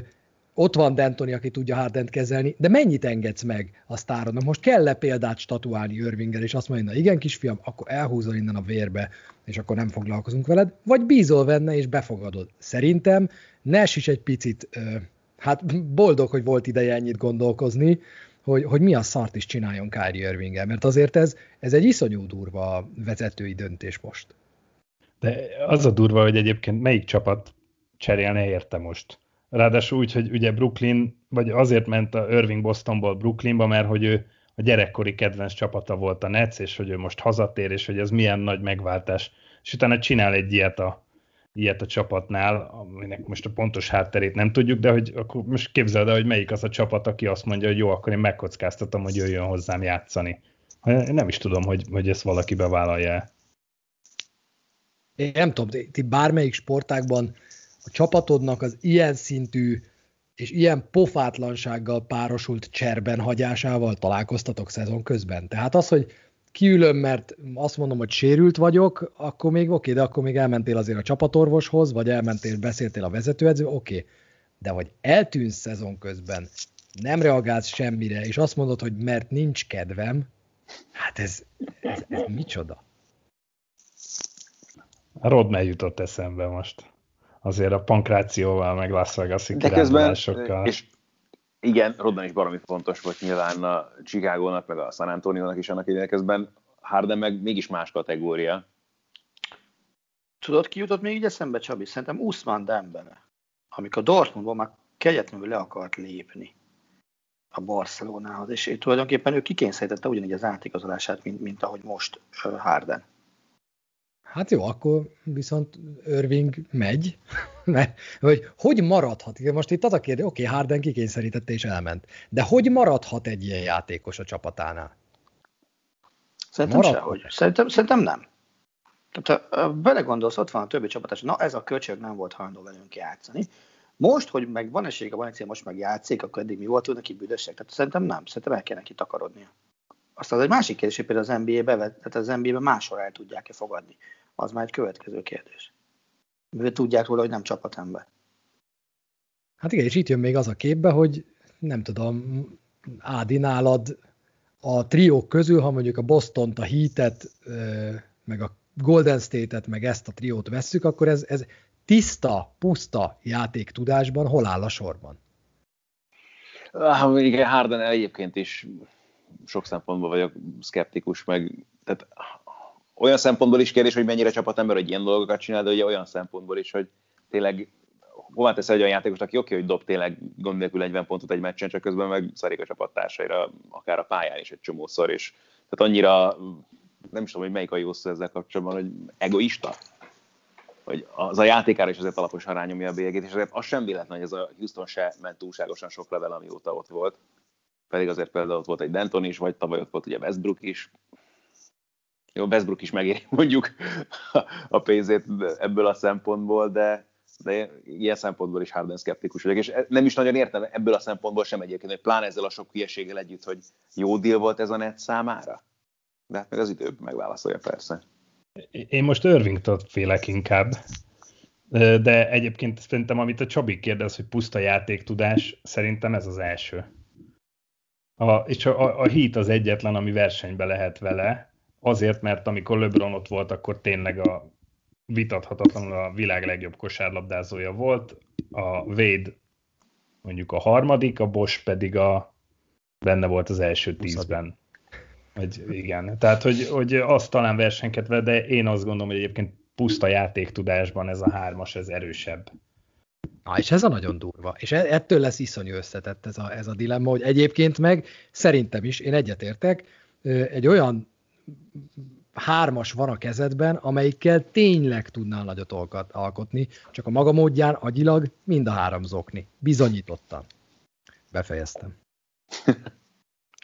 ott van D'Antoni, aki tudja Hardent kezelni, de mennyit engedsz meg a sztárodnak? Most kell-e példát statuálni Irvinggel, és azt mondja, na igen kisfiam, akkor elhúzol innen a vérbe, és akkor nem foglalkozunk veled, vagy bízol benne, és befogadod. Szerintem Nes is egy picit, ö, hát boldog, hogy volt ideje ennyit gondolkozni, hogy, hogy mi a szart is csináljon Kyrie irving mert azért ez, ez egy iszonyú durva vezetői döntés most. De az a durva, hogy egyébként melyik csapat cserélne érte most. Ráadásul úgy, hogy ugye Brooklyn, vagy azért ment a Irving Bostonból Brooklynba, mert hogy ő a gyerekkori kedvenc csapata volt a Nets, és hogy ő most hazatér, és hogy ez milyen nagy megváltás. És utána csinál egy ilyet a, ilyet a csapatnál, aminek most a pontos hátterét nem tudjuk, de hogy akkor most képzeld el, hogy melyik az a csapat, aki azt mondja, hogy jó, akkor én megkockáztatom, hogy jöjjön hozzám játszani. Én nem is tudom, hogy, hogy ezt valaki bevállalja. Én nem tudom, ti bármelyik sportákban a csapatodnak az ilyen szintű és ilyen pofátlansággal párosult cserben hagyásával találkoztatok szezon közben. Tehát az, hogy kiülöm, mert azt mondom, hogy sérült vagyok, akkor még oké, de akkor még elmentél azért a csapatorvoshoz, vagy elmentél, beszéltél a vezetőedző, oké. De hogy eltűnsz szezon közben, nem reagálsz semmire, és azt mondod, hogy mert nincs kedvem, hát ez, ez, ez micsoda? Rodney jutott eszembe most. Azért a pankrációval, meg Las Vegas-i De közben, és igen, Rodden is baromi fontos volt nyilván a Chicago-nak, meg a San Antonio-nak is annak idején közben. Harden meg mégis más kategória. Tudod, ki jutott még így eszembe, Csabi? Szerintem Usman Dembele, amikor Dortmundból már kegyetlenül le akart lépni a Barcelonához, és tulajdonképpen ő kikényszerítette ugyanígy az átigazolását, mint, mint ahogy most Harden. Hát jó, akkor viszont Irving megy, mert hogy hogy maradhat? Most itt az a kérdés, oké, okay, Harden kikényszerítette és elment, de hogy maradhat egy ilyen játékos a csapatánál? Szerintem maradhat sehogy. Szerintem, szerintem nem. Tehát ha belegondolsz, ott van a többi csapat, na ez a köcsög nem volt hajlandó velünk játszani. Most, hogy meg van esélye, van egy most meg játszik, akkor eddig mi volt, neki büdösek. Tehát szerintem nem, szerintem el kell neki takarodnia. Aztán az egy másik kérdés, hogy például az NBA-be, tehát az NBA-be máshol el tudják-e fogadni. Az már egy következő kérdés. Mivel tudják róla, hogy nem csapatember. Hát igen, és itt jön még az a képbe, hogy nem tudom, Ádi nálad a triók közül, ha mondjuk a Boston-t, a Heat-et, meg a Golden State-et, meg ezt a triót vesszük, akkor ez, ez tiszta, puszta játéktudásban hol áll a sorban? Ah, igen, Harden egyébként is sok szempontból vagyok szkeptikus, meg tehát olyan szempontból is kérdés, hogy mennyire csapatember, hogy ilyen dolgokat csinál, de ugye olyan szempontból is, hogy tényleg hová tesz egy olyan játékos, aki oké, hogy dob tényleg gond nélkül 40 pontot egy meccsen, csak közben meg szarik a csapattársaira, akár a pályán is egy csomószor, és tehát annyira, nem is tudom, hogy melyik a jó szó ezzel kapcsolatban, hogy egoista, hogy az a játékára is azért alaposan rányomja a bélyegét, és azért az sem véletlen, hogy ez a Houston se ment túlságosan sok level, amióta ott volt. Pedig azért például ott volt egy Denton is, vagy tavaly ott volt ugye Westbrook is. Jó, Westbrook is megéri mondjuk a pénzét ebből a szempontból, de, de ilyen szempontból is Harden szkeptikus vagyok, és nem is nagyon értem ebből a szempontból sem egyébként, hogy pláne ezzel a sok hülyeséggel együtt, hogy jó deal volt ez a net számára. De hát meg az idő megválaszolja persze. Én most Irvingtől félek inkább, de egyébként szerintem, amit a Csabi kérdez, hogy puszta játéktudás, szerintem ez az első. A, és a, a Heat az egyetlen, ami versenybe lehet vele, azért, mert amikor LeBron ott volt, akkor tényleg a vitathatatlanul a világ legjobb kosárlabdázója volt, a Wade mondjuk a harmadik, a Bosch pedig a benne volt az első tízben. Hogy igen, tehát hogy, hogy azt talán versenykedve, de én azt gondolom, hogy egyébként puszta játéktudásban ez a hármas, ez erősebb. Na, és ez a nagyon durva. És e- ettől lesz iszonyú összetett ez a, ez a dilemma, hogy egyébként meg szerintem is, én egyetértek, egy olyan hármas van a kezedben, amelyikkel tényleg tudnál nagyot alkotni, csak a maga módján agyilag mind a három zokni. Bizonyítottan. Befejeztem.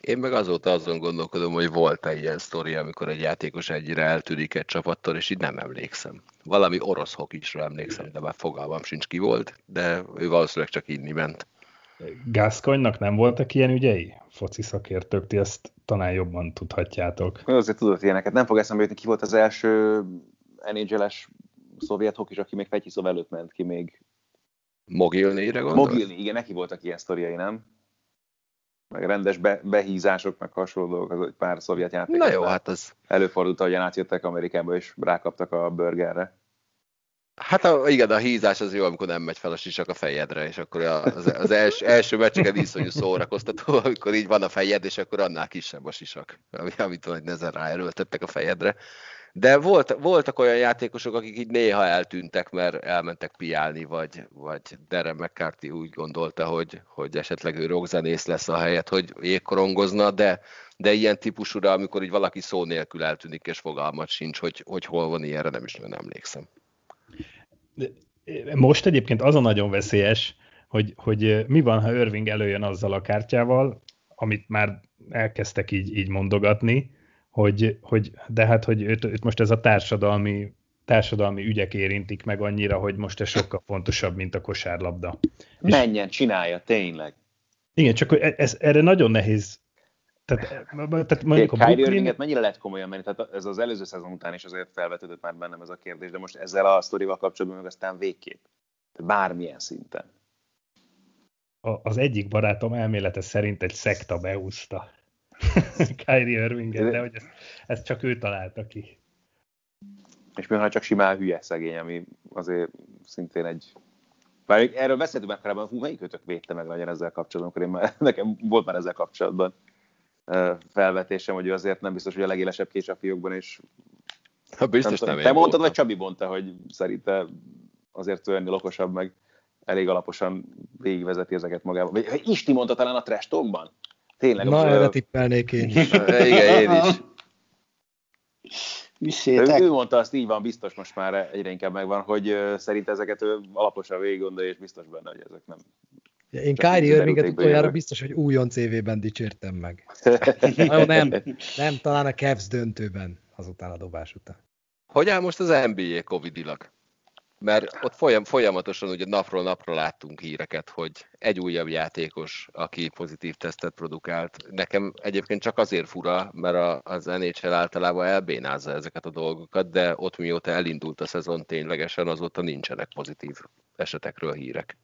Én meg azóta azon gondolkodom, hogy volt-e ilyen sztori, amikor egy játékos egyre eltűnik egy csapattól, és így nem emlékszem. Valami orosz hokisra emlékszem, de már fogalmam sincs ki volt, de ő valószínűleg csak inni ment. Gászkonynak nem voltak ilyen ügyei? Foci szakértők, ti ezt talán jobban tudhatjátok. Azért tudott ilyeneket. Nem fog eszembe jutni, ki volt az első NHL-es szovjet hokis, aki még Fetyiszov előtt ment ki még. Mogilnére gondolsz? Mogilni, igen, neki voltak ilyen sztoriai, nem? meg rendes be, behízások, meg hasonló dolgok, az egy pár szovjet játék. Na jó, hát az... Előfordult, hogy átjöttek Amerikába, és rákaptak a burgerre. Hát a, igen, a hízás az jó, amikor nem megy fel a sisak a fejedre, és akkor az, az els, első meccseken iszonyú szórakoztató, amikor így van a fejed, és akkor annál kisebb a sisak, amit hogy nezen ráerőltettek a fejedre. De volt, voltak olyan játékosok, akik így néha eltűntek, mert elmentek piálni, vagy, vagy Darren McCarthy úgy gondolta, hogy, hogy esetleg ő rockzenész lesz a helyet, hogy jégkorongozna, de, de ilyen típusúra, amikor így valaki szó nélkül eltűnik, és fogalmat sincs, hogy, hogy hol van ilyenre, nem is nagyon emlékszem. Most egyébként az a nagyon veszélyes, hogy, hogy mi van, ha Irving előjön azzal a kártyával, amit már elkezdtek így, így mondogatni, hogy, hogy de hát, hogy őt, őt most ez a társadalmi, társadalmi ügyek érintik meg annyira, hogy most ez sokkal fontosabb, mint a kosárlabda. Menjen, csinálja, tényleg. Igen, csak ez, ez erre nagyon nehéz tehát, tehát mondjuk a Kyrie Brooklyn... mennyire lehet komolyan menni? Tehát ez az előző szezon után is azért felvetődött már bennem ez a kérdés, de most ezzel a sztorival kapcsolatban meg aztán végképp. Bármilyen szinten. A, az egyik barátom elmélete szerint egy szekta beúszta. Kyrie Irvinget, de hogy ezt, ezt csak ő találta ki. És mi, ha csak simán hülye szegény, ami azért szintén egy... Bár erről beszéltünk már korábban, hú, melyik ötök védte meg nagyon ezzel kapcsolatban, amikor én már, nekem volt már ezzel kapcsolatban felvetésem, hogy ő azért nem biztos, hogy a legélesebb kés a fiókban, és ha biztos nem, nem Te mondtad, vagy Csabi mondta, hogy szerinte azért ő ennél okosabb, meg elég alaposan végigvezeti ezeket magában. Vagy Isti mondta talán a trash talkban? Tényleg. Na, erre tippelnék én is. Igen, én is. Ő, ő mondta azt, így van, biztos most már egyre inkább megvan, hogy szerint ezeket ő alaposan végig gondolja, és biztos benne, hogy ezek nem... Én Kyrie Irvinget utoljára biztos, hogy újon CV-ben dicsértem meg. Na, nem, nem, talán a Cavs döntőben azután a dobás után. Hogy áll most az NBA Covid-ilag? mert ott folyam, folyamatosan ugye napról napra láttunk híreket, hogy egy újabb játékos, aki pozitív tesztet produkált. Nekem egyébként csak azért fura, mert az NHL általában elbénázza ezeket a dolgokat, de ott mióta elindult a szezon ténylegesen, azóta nincsenek pozitív esetekről hírek.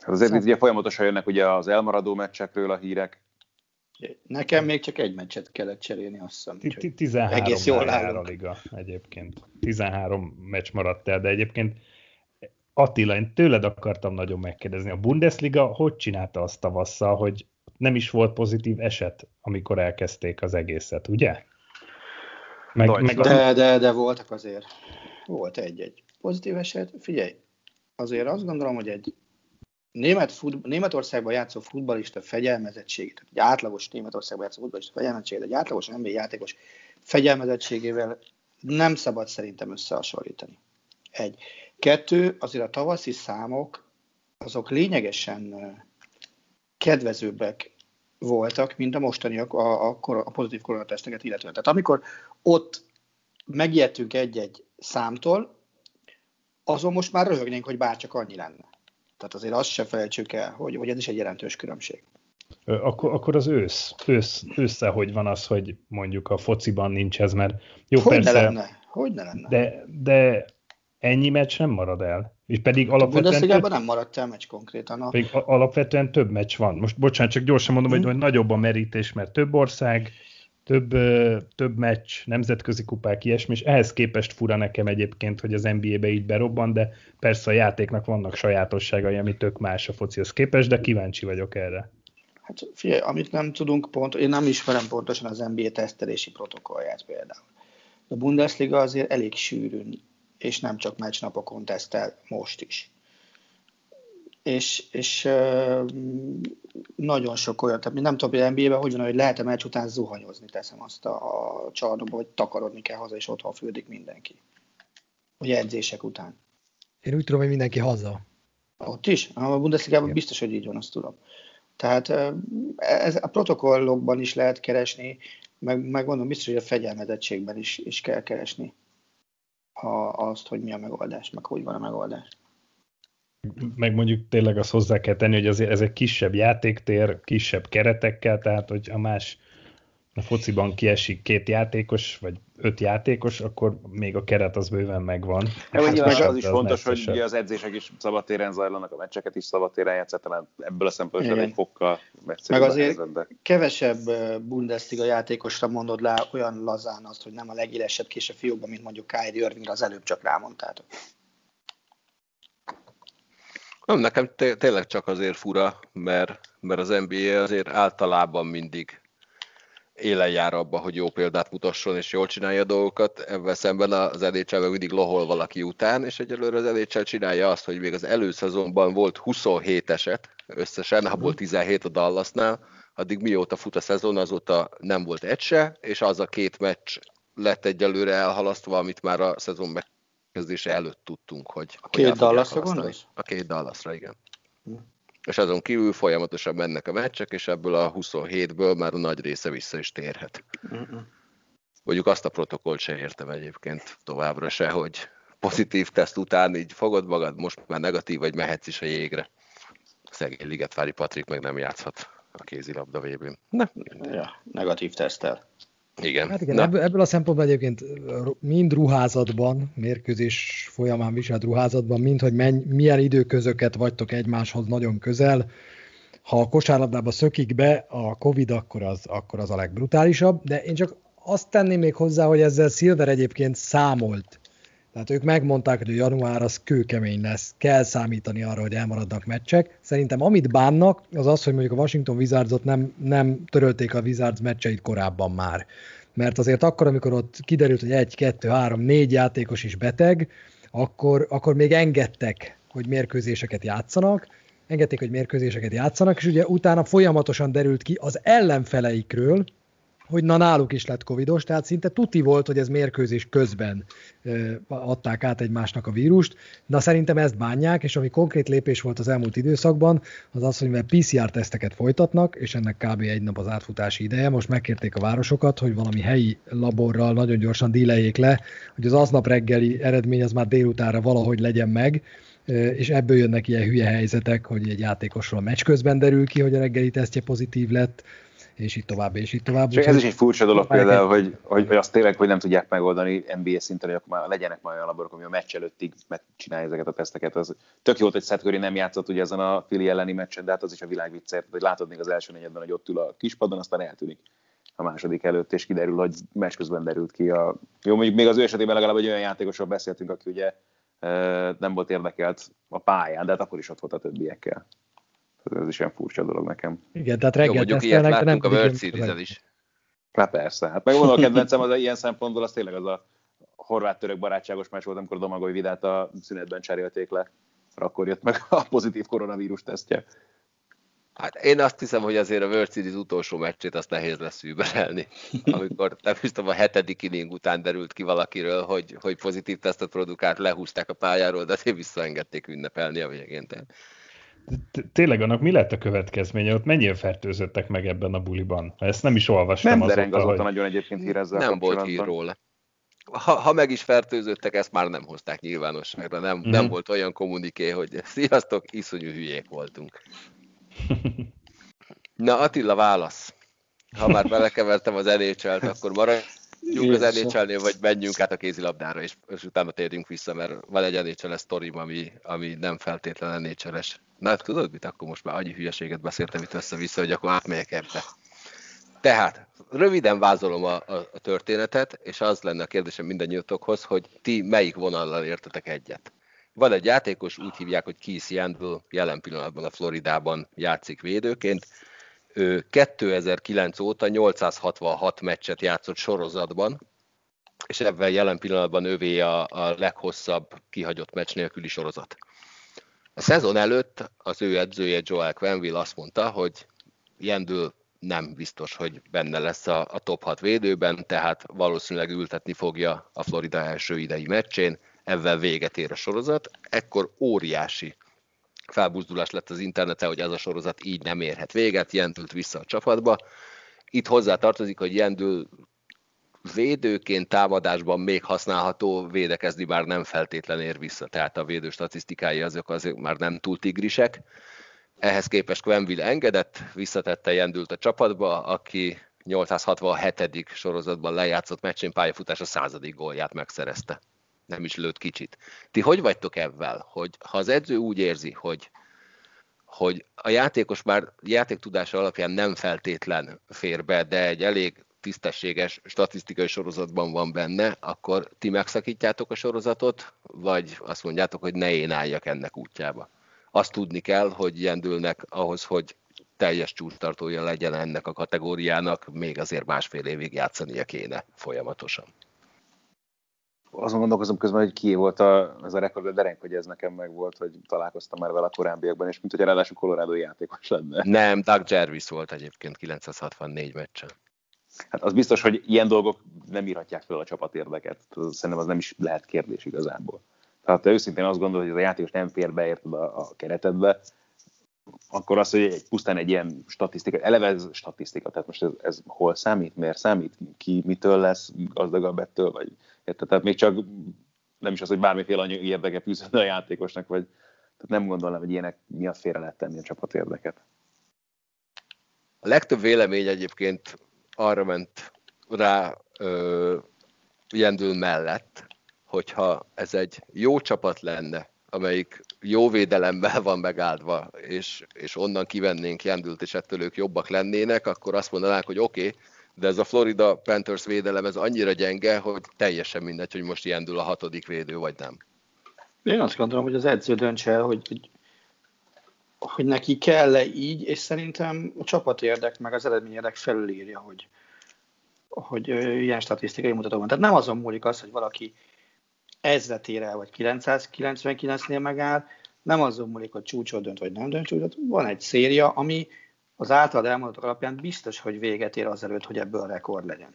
Hát azért itt ugye folyamatosan jönnek ugye az elmaradó meccsekről a hírek. Nekem még csak egy meccset kellett cserélni, azt hiszem. 13 egész jól áll a liga egyébként. 13 meccs maradt el, de egyébként Attila, én tőled akartam nagyon megkérdezni, a Bundesliga hogy csinálta azt tavasszal, hogy nem is volt pozitív eset, amikor elkezdték az egészet, ugye? Meg, meg de, a... de, de voltak azért. Volt egy-egy pozitív eset. Figyelj, azért azt gondolom, hogy egy német fut, Németországban játszó futbalista fegyelmezettségét, egy átlagos Németországban játszó futbalista fegyelmezettségét, egy átlagos NBA játékos fegyelmezettségével nem szabad szerintem összehasonlítani. Egy. Kettő, azért a tavaszi számok azok lényegesen kedvezőbbek voltak, mint a mostaniak a, a, a pozitív koronateszteket illetően. Tehát amikor ott megijedtünk egy-egy számtól, azon most már röhögnénk, hogy bárcsak annyi lenne. Tehát azért azt se felejtsük el, hogy, hogy ez is egy jelentős különbség. Akkor, akkor az ősz, ősz, ősszel hogy van az, hogy mondjuk a fociban nincs ez, mert jó hogy persze, ne lenne? Hogy ne lenne? De, de ennyi meccs nem marad el. És pedig a alapvetően... Több, nem maradt el meccs konkrétan. A... Pedig alapvetően több meccs van. Most bocsánat, csak gyorsan mondom, hmm. hogy nagyobb a merítés, mert több ország, több, több meccs, nemzetközi kupák, ilyesmi, és ehhez képest fura nekem egyébként, hogy az NBA-be így berobban, de persze a játéknak vannak sajátosságai, ami tök más a focihoz képest, de kíváncsi vagyok erre. Hát figyelj, amit nem tudunk pont, én nem ismerem pontosan az NBA tesztelési protokollját például. A Bundesliga azért elég sűrűn, és nem csak meccsnapokon tesztel most is. És, és nagyon sok olyan, tehát nem tudom, hogy NBA-ben hogy van, hogy lehet-e meccs után zuhanyozni, teszem azt a, a csarnokba, vagy takarodni kell haza, és otthon fürdik mindenki. Ugye edzések után. Én úgy tudom, hogy mindenki haza. Ott is? A Bundesliga-ban biztos, hogy így van, azt tudom. Tehát ez a protokollokban is lehet keresni, meg, meg mondom, biztos, hogy a fegyelmezettségben is, is kell keresni a, azt, hogy mi a megoldás, meg hogy van a megoldás. Meg mondjuk tényleg azt hozzá kell tenni, hogy azért ez egy kisebb játéktér, kisebb keretekkel, tehát hogy a más a fociban kiesik két játékos, vagy öt játékos, akkor még a keret az bőven megvan. Ja, hát meg az is fontos, hogy ugye az edzések is szabadtéren zajlanak, a meccseket is szabadtéren játszhatnak, ebből a szempontból egy fokkal Meg azért helyzetbe. kevesebb Bundesliga játékosra mondod le olyan lazán azt, hogy nem a legélesebb kés a fiókban, mint mondjuk Kyrie Irving, az előbb csak rámondtátok. Nem, nekem tényleg csak azért fura, mert, mert az NBA azért általában mindig élen jár abba, hogy jó példát mutasson és jól csinálja a dolgokat, ebben szemben az NHL mindig lohol valaki után, és egyelőre az NHL csinálja azt, hogy még az előszezonban volt 27 eset összesen, abból 17 a Dallasnál, addig mióta fut a szezon, azóta nem volt egy se, és az a két meccs lett egyelőre elhalasztva, amit már a szezon megkezdése előtt tudtunk, hogy... A két Dallasra gondolsz? A két Dallasra, igen. Hm és azon kívül folyamatosan mennek a meccsek, és ebből a 27-ből már a nagy része vissza is térhet. Uh-uh. Mondjuk azt a protokollt se értem egyébként továbbra se, hogy pozitív teszt után így fogod magad, most már negatív, vagy mehetsz is a jégre. Szegény Ligetvári Patrik meg nem játszhat a kézilabda vb Ne. Ja, negatív tesztel. Igen. Hát igen, ebből, ebből a szempontból egyébként mind ruházatban, mérkőzés folyamán viselt ruházatban, mind, hogy menny, milyen időközöket vagytok egymáshoz nagyon közel. Ha a kosárlabdába szökik be a Covid, akkor az, akkor az a legbrutálisabb, de én csak azt tenném még hozzá, hogy ezzel Silver egyébként számolt tehát ők megmondták, hogy a január az kőkemény lesz, kell számítani arra, hogy elmaradnak meccsek. Szerintem amit bánnak, az az, hogy mondjuk a Washington Wizardsot nem, nem törölték a Wizards meccseit korábban már. Mert azért akkor, amikor ott kiderült, hogy egy, kettő, három, négy játékos is beteg, akkor, akkor még engedtek, hogy mérkőzéseket játszanak, engedték, hogy mérkőzéseket játszanak, és ugye utána folyamatosan derült ki az ellenfeleikről, hogy na náluk is lett covidos, tehát szinte tuti volt, hogy ez mérkőzés közben adták át egymásnak a vírust, de szerintem ezt bánják, és ami konkrét lépés volt az elmúlt időszakban, az az, hogy mivel PCR-teszteket folytatnak, és ennek kb. egy nap az átfutási ideje, most megkérték a városokat, hogy valami helyi laborral nagyon gyorsan díleljék le, hogy az aznap reggeli eredmény az már délutára valahogy legyen meg, és ebből jönnek ilyen hülye helyzetek, hogy egy játékosról meccs közben derül ki, hogy a reggeli tesztje pozitív lett, és így tovább, és így tovább. Csak ez is egy furcsa dolog például, hogy, hogy, hogy azt tényleg, hogy nem tudják megoldani NBA szinten, hogy akkor már legyenek már olyan laborok, ami a meccs előttig megcsinálja ezeket a teszteket. Az tök jó, hogy Seth Curry nem játszott ugye ezen a Fili elleni meccsen, de hát az is a világ hogy látod még az első negyedben, hogy ott ül a kispadon, aztán eltűnik a második előtt, és kiderül, hogy meccs közben derült ki. A... Jó, mondjuk még az ő esetében legalább egy olyan játékosról beszéltünk, aki ugye nem volt érdekelt a pályán, de hát akkor is ott volt a többiekkel ez is ilyen furcsa dolog nekem. Igen, tehát reggel Jó, mondjuk ilyet láttunk a World series is. Hát persze, hát megmondom a kedvencem az ilyen szempontból, az tényleg az a horvát-török barátságos meccs volt, amikor Domagoly Vidát a szünetben cserélték le. Akkor jött meg a pozitív koronavírus tesztje. Hát én azt hiszem, hogy azért a World Series utolsó meccsét azt nehéz lesz überelni. Amikor nem biztos a hetedik inning után derült ki valakiről, hogy, hogy pozitív tesztet produkált, lehúzták a pályáról, de azért visszaengedték ünnepelni a végén. Tehát tényleg annak mi lett a következménye? Ott mennyien fertőzöttek meg ebben a buliban? Ezt nem is olvastam. Nem azóta hogy... nagyon egyébként hír ezzel Nem volt hír róla. ha, ha meg is fertőzöttek, ezt már nem hozták nyilvánosságra, nem, mm-hmm. nem volt olyan kommuniké, hogy sziasztok, iszonyú hülyék voltunk. Na Attila, válasz. Ha már belekevertem az nhl akkor maradjunk az nhl vagy menjünk át a kézilabdára, és, és utána térjünk vissza, mert van egy NHL sztorim, ami, ami nem feltétlenül nhl -es. Na, tudod mit, akkor most már annyi hülyeséget beszéltem itt össze-vissza, hogy akkor átmegyek ebbe. Tehát, röviden vázolom a, a, a történetet, és az lenne a kérdésem mindannyiatokhoz, hogy ti melyik vonallal értetek egyet. Van egy játékos, úgy hívják, hogy Keith Yandel, jelen pillanatban a Floridában játszik védőként. Ő 2009 óta 866 meccset játszott sorozatban, és ebben jelen pillanatban ővé a, a leghosszabb kihagyott meccs nélküli sorozat. A szezon előtt az ő edzője Joel Quenville azt mondta, hogy Jendül nem biztos, hogy benne lesz a, a top 6 védőben, tehát valószínűleg ültetni fogja a Florida első idei meccsén, ezzel véget ér a sorozat. Ekkor óriási felbuzdulás lett az interneten, hogy ez a sorozat így nem érhet véget, Jendült vissza a csapatba. Itt hozzá tartozik, hogy Jendül védőként támadásban még használható, védekezni már nem feltétlen ér vissza, tehát a védő statisztikái azok azért már nem túl tigrisek. Ehhez képest Quenville engedett, visszatette Jendült a csapatba, aki 867. sorozatban lejátszott meccsén pályafutása századik gólját megszerezte. Nem is lőtt kicsit. Ti hogy vagytok ebben, hogy ha az edző úgy érzi, hogy, hogy a játékos már játéktudása alapján nem feltétlen fér be, de egy elég tisztességes statisztikai sorozatban van benne, akkor ti megszakítjátok a sorozatot, vagy azt mondjátok, hogy ne én álljak ennek útjába? Azt tudni kell, hogy Jendülnek ahhoz, hogy teljes csúcstartója legyen ennek a kategóriának, még azért másfél évig játszania kéne folyamatosan. Azon gondolkozom közben, hogy ki volt a, ez a rekord, de hogy ez nekem meg volt, hogy találkoztam már vele a korábbiakban, és mint hogy ráadásul Colorado játékos lenne. Nem, Doug Jervis volt egyébként 964 meccsen. Hát az biztos, hogy ilyen dolgok nem írhatják fel a csapat érdeket. Szerintem az nem is lehet kérdés igazából. Tehát ha őszintén azt gondolod, hogy ez a játékos nem fér be érted a, a keretedbe, akkor az, hogy egy, pusztán egy ilyen statisztika, eleve ez statisztika, tehát most ez, ez hol számít, miért számít, ki mitől lesz gazdagabb ettől, vagy érted? Tehát még csak nem is az, hogy bármiféle anyagi érdeke fűződne a játékosnak, vagy tehát nem gondolom, hogy ilyenek miatt félre lehet tenni a csapat érdeket. A legtöbb vélemény egyébként arra ment rá Jendül mellett, hogyha ez egy jó csapat lenne, amelyik jó védelemmel van megáldva, és, és onnan kivennénk Jendült, és ettől ők jobbak lennének, akkor azt mondanák, hogy oké, okay, de ez a Florida Panthers védelem ez annyira gyenge, hogy teljesen mindegy, hogy most Jendül a hatodik védő, vagy nem. Én azt gondolom, hogy az edző döntse el, hogy, hogy, hogy neki kell-e így, és szerintem a csapat érdek, meg az eredmény érdek felülírja, hogy, hogy ilyen statisztikai mutató van. Tehát nem azon múlik az, hogy valaki ezretére vagy 999-nél megáll, nem azon múlik, hogy csúcsot dönt vagy nem dönt csúcsot, van egy széria, ami az általad elmondottak alapján biztos, hogy véget ér azelőtt, hogy ebből rekord legyen.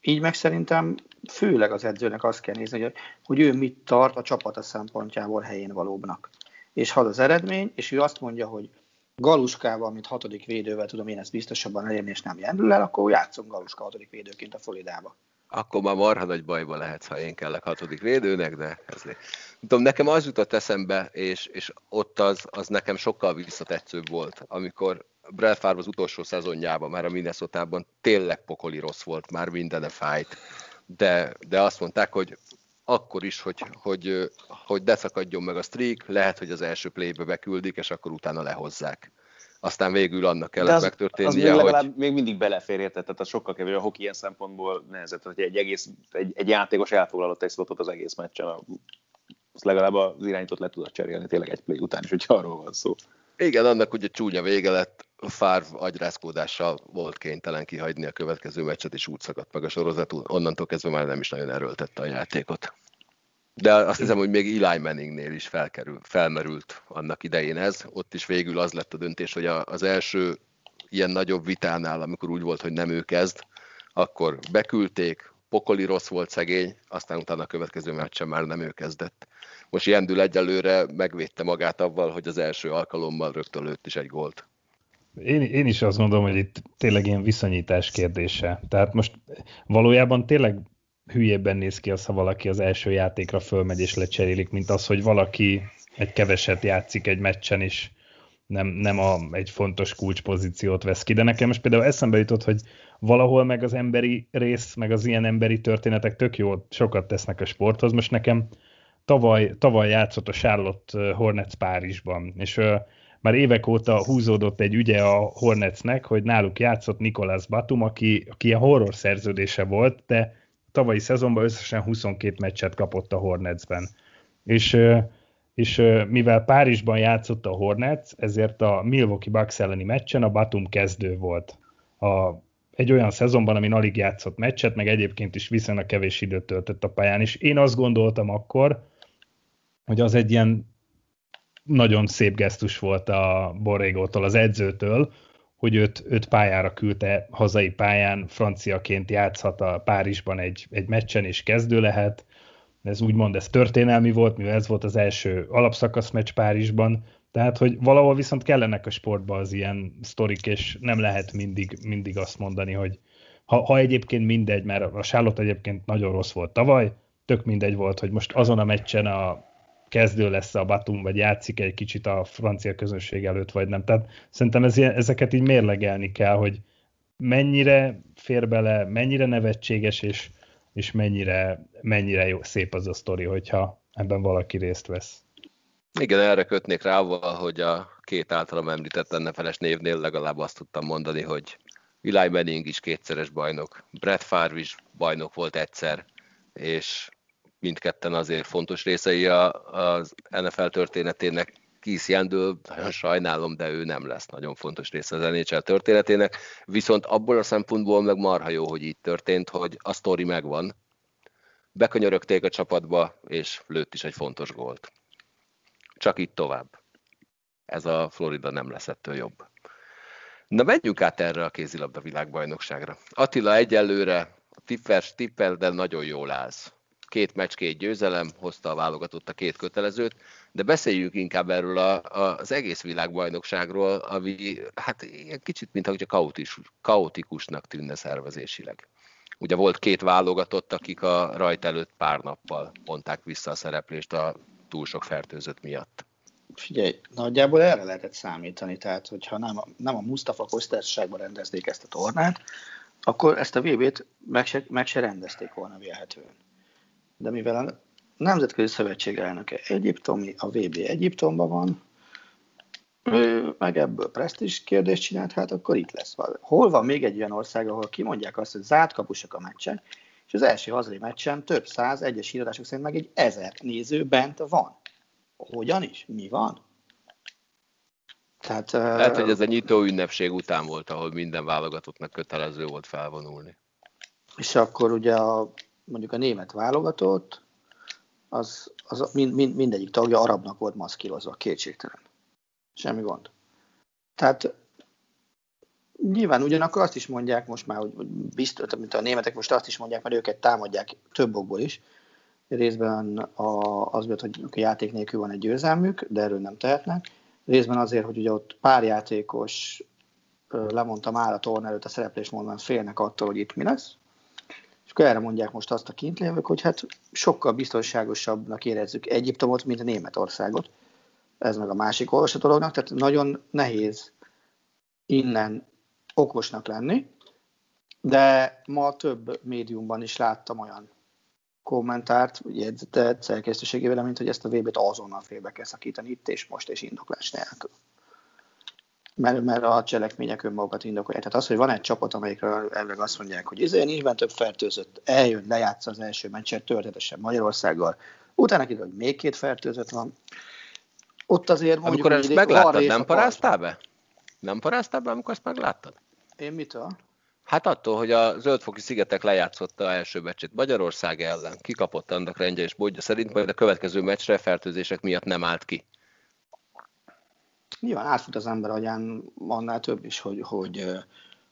Így meg szerintem főleg az edzőnek azt kell nézni, hogy, hogy ő mit tart a csapata szempontjából helyén valóbbnak. És ha az eredmény, és ő azt mondja, hogy Galuskával, mint hatodik védővel tudom én ezt biztosabban elérni, és nem jendül el, akkor játszom Galuska hatodik védőként a Folidába. Akkor már marha nagy bajba lehetsz, ha én kellek hatodik védőnek, de ez nem tudom, nekem az jutott eszembe, és, és ott az, az nekem sokkal visszatetszőbb volt, amikor Brad az utolsó szezonjában, már a minnesota tényleg pokoli rossz volt, már mindene fájt, de, de azt mondták, hogy akkor is, hogy, hogy, hogy ne szakadjon meg a streak, lehet, hogy az első playbe beküldik, és akkor utána lehozzák. Aztán végül annak kellett az, megtörténnie, az még legalább még mindig belefér, érted? Tehát az sokkal kevés a hoki ilyen szempontból nehezett, hogy egy, egész, egy, egy játékos elfoglalott egy slotot az egész meccsen. Azt legalább az irányítót le tudod cserélni tényleg egy play után is, hogyha arról van szó. Igen, annak ugye csúnya vége lett, Fárv agyrázkódással volt kénytelen kihagyni a következő meccset, és úgy szakadt meg a sorozat, onnantól kezdve már nem is nagyon erőltette a játékot. De azt hiszem, hogy még Eli Manningnél is felkerül, felmerült annak idején ez. Ott is végül az lett a döntés, hogy az első ilyen nagyobb vitánál, amikor úgy volt, hogy nem ő kezd, akkor beküldték, pokoli rossz volt szegény, aztán utána a következő meccsen már nem ő kezdett. Most Jendül egyelőre megvédte magát avval, hogy az első alkalommal rögtön lőtt is egy gólt. Én, én is azt gondolom, hogy itt tényleg ilyen viszonyítás kérdése. Tehát most valójában tényleg hülyébben néz ki az, ha valaki az első játékra fölmegy és lecserélik, mint az, hogy valaki egy keveset játszik egy meccsen, és nem, nem a, egy fontos kulcspozíciót vesz ki. De nekem most például eszembe jutott, hogy valahol meg az emberi rész, meg az ilyen emberi történetek tök jó, sokat tesznek a sporthoz. Most nekem tavaly, tavaly játszott a Charlotte Hornets Párizsban, és uh, már évek óta húzódott egy ügye a Hornetsnek, hogy náluk játszott Nikolás Batum, aki, aki ilyen horror szerződése volt, de tavalyi szezonban összesen 22 meccset kapott a Hornetsben. És, és mivel Párizsban játszott a Hornets, ezért a Milwaukee Bucks elleni meccsen a Batum kezdő volt. A, egy olyan szezonban, ami alig játszott meccset, meg egyébként is viszonylag kevés időt töltött a pályán, és én azt gondoltam akkor, hogy az egy ilyen nagyon szép gesztus volt a Borrégótól, az edzőtől, hogy őt, őt pályára küldte hazai pályán, franciaként játszhat a Párizsban egy, egy meccsen, és kezdő lehet. Ez úgymond ez történelmi volt, mivel ez volt az első alapszakasz meccs Párizsban, tehát, hogy valahol viszont kellenek a sportban az ilyen sztorik, és nem lehet mindig, mindig azt mondani, hogy ha, ha egyébként mindegy, mert a Charlotte egyébként nagyon rossz volt tavaly, tök mindegy volt, hogy most azon a meccsen a kezdő lesz a Batum, vagy játszik egy kicsit a francia közönség előtt, vagy nem. Tehát szerintem ez, ezeket így mérlegelni kell, hogy mennyire fér bele, mennyire nevetséges, és, és mennyire, mennyire jó, szép az a sztori, hogyha ebben valaki részt vesz. Igen, erre kötnék rá, hogy a két általam említett ennefeles névnél legalább azt tudtam mondani, hogy Eli Manning is kétszeres bajnok, Brett Favre is bajnok volt egyszer, és mindketten azért fontos részei az NFL történetének. Keith Yandel, nagyon sajnálom, de ő nem lesz nagyon fontos része az NHL történetének, viszont abból a szempontból meg marha jó, hogy így történt, hogy a sztori megvan, bekönyörögték a csapatba, és lőtt is egy fontos gólt. Csak itt tovább. Ez a Florida nem lesz ettől jobb. Na menjünk át erre a kézilabda világbajnokságra. Attila egyelőre a tippers tippel, de nagyon jól állsz két meccs, két győzelem, hozta a válogatott a két kötelezőt, de beszéljünk inkább erről a, a, az egész világbajnokságról, ami hát ilyen kicsit, mintha kaotikus, kaotikusnak tűnne szervezésileg. Ugye volt két válogatott, akik a rajt előtt pár nappal mondták vissza a szereplést a túl sok fertőzött miatt. Figyelj, nagyjából erre lehetett számítani, tehát hogyha nem a, nem a Mustafa Kosztársaságban rendezték ezt a tornát, akkor ezt a VB-t meg se, meg se rendezték volna vélhetően de mivel a Nemzetközi Szövetség elnöke Egyiptomi, a VB Egyiptomban van, ő meg ebből presztis kérdést csinált, hát akkor itt lesz. Hol van még egy olyan ország, ahol kimondják azt, hogy zárt kapusak a meccsen, és az első hazai meccsen több száz, egyes híradások szerint meg egy ezer néző bent van. Hogyan is? Mi van? Tehát, Lehet, hogy ez a nyitó ünnepség után volt, ahol minden válogatottnak kötelező volt felvonulni. És akkor ugye a mondjuk a német válogatott, az, az mind, mind, mindegyik tagja arabnak volt maszkírozva, kétségtelen. Semmi gond. Tehát nyilván ugyanakkor azt is mondják most már, hogy biztos, mint a németek most azt is mondják, mert őket támadják több okból is. Részben a, az volt, hogy a játék nélkül van egy győzelmük, de erről nem tehetnek. Részben azért, hogy ugye ott pár játékos lemondta már a torna előtt a szereplés mondván félnek attól, hogy itt mi lesz. És akkor erre mondják most azt a kintlévők, hogy hát sokkal biztonságosabbnak érezzük Egyiptomot, mint a Németországot. Ez meg a másik olvasat dolognak, tehát nagyon nehéz innen okosnak lenni, de ma több médiumban is láttam olyan kommentárt, jegyzetet szerkesztőségével, mint hogy ezt a VB-t azonnal félbe kell szakítani itt és most és indoklás nélkül mert, mert a cselekmények önmagukat indokolják. Tehát az, hogy van egy csapat, amelyikről elvileg azt mondják, hogy ezért nincs több fertőzött, eljön, lejátsza az első meccset történetesen Magyarországgal, utána kiderül, hogy még két fertőzött van. Ott azért mondjuk... Amikor ezt megláttad, nem paráztál be? Nem paráztál be, amikor ezt megláttad? Én mitől? Hát attól, hogy a Zöldfoki szigetek lejátszotta a első meccset Magyarország ellen, kikapott annak rendje és bódja szerint, majd a következő meccsre fertőzések miatt nem állt ki nyilván átfut az ember agyán annál több is, hogy, hogy,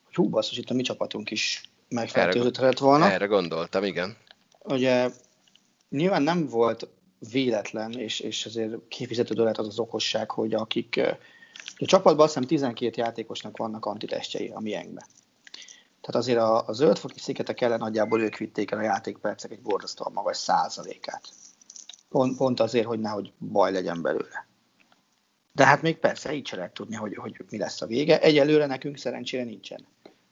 hogy hú, basszus, itt a mi csapatunk is megfertőződhetett volna. Erre gondoltam, igen. Ugye nyilván nem volt véletlen, és, és azért kifizetődő lett az az okosság, hogy akik a csapatban azt hiszem 12 játékosnak vannak antitestjei a miénkben. Tehát azért a, a zöldfoki szigetek ellen nagyjából ők vitték el a játékpercek egy borzasztóan magas százalékát. Pont, pont azért, hogy nehogy baj legyen belőle. De hát még persze így se lehet tudni, hogy, hogy mi lesz a vége. Egyelőre nekünk szerencsére nincsen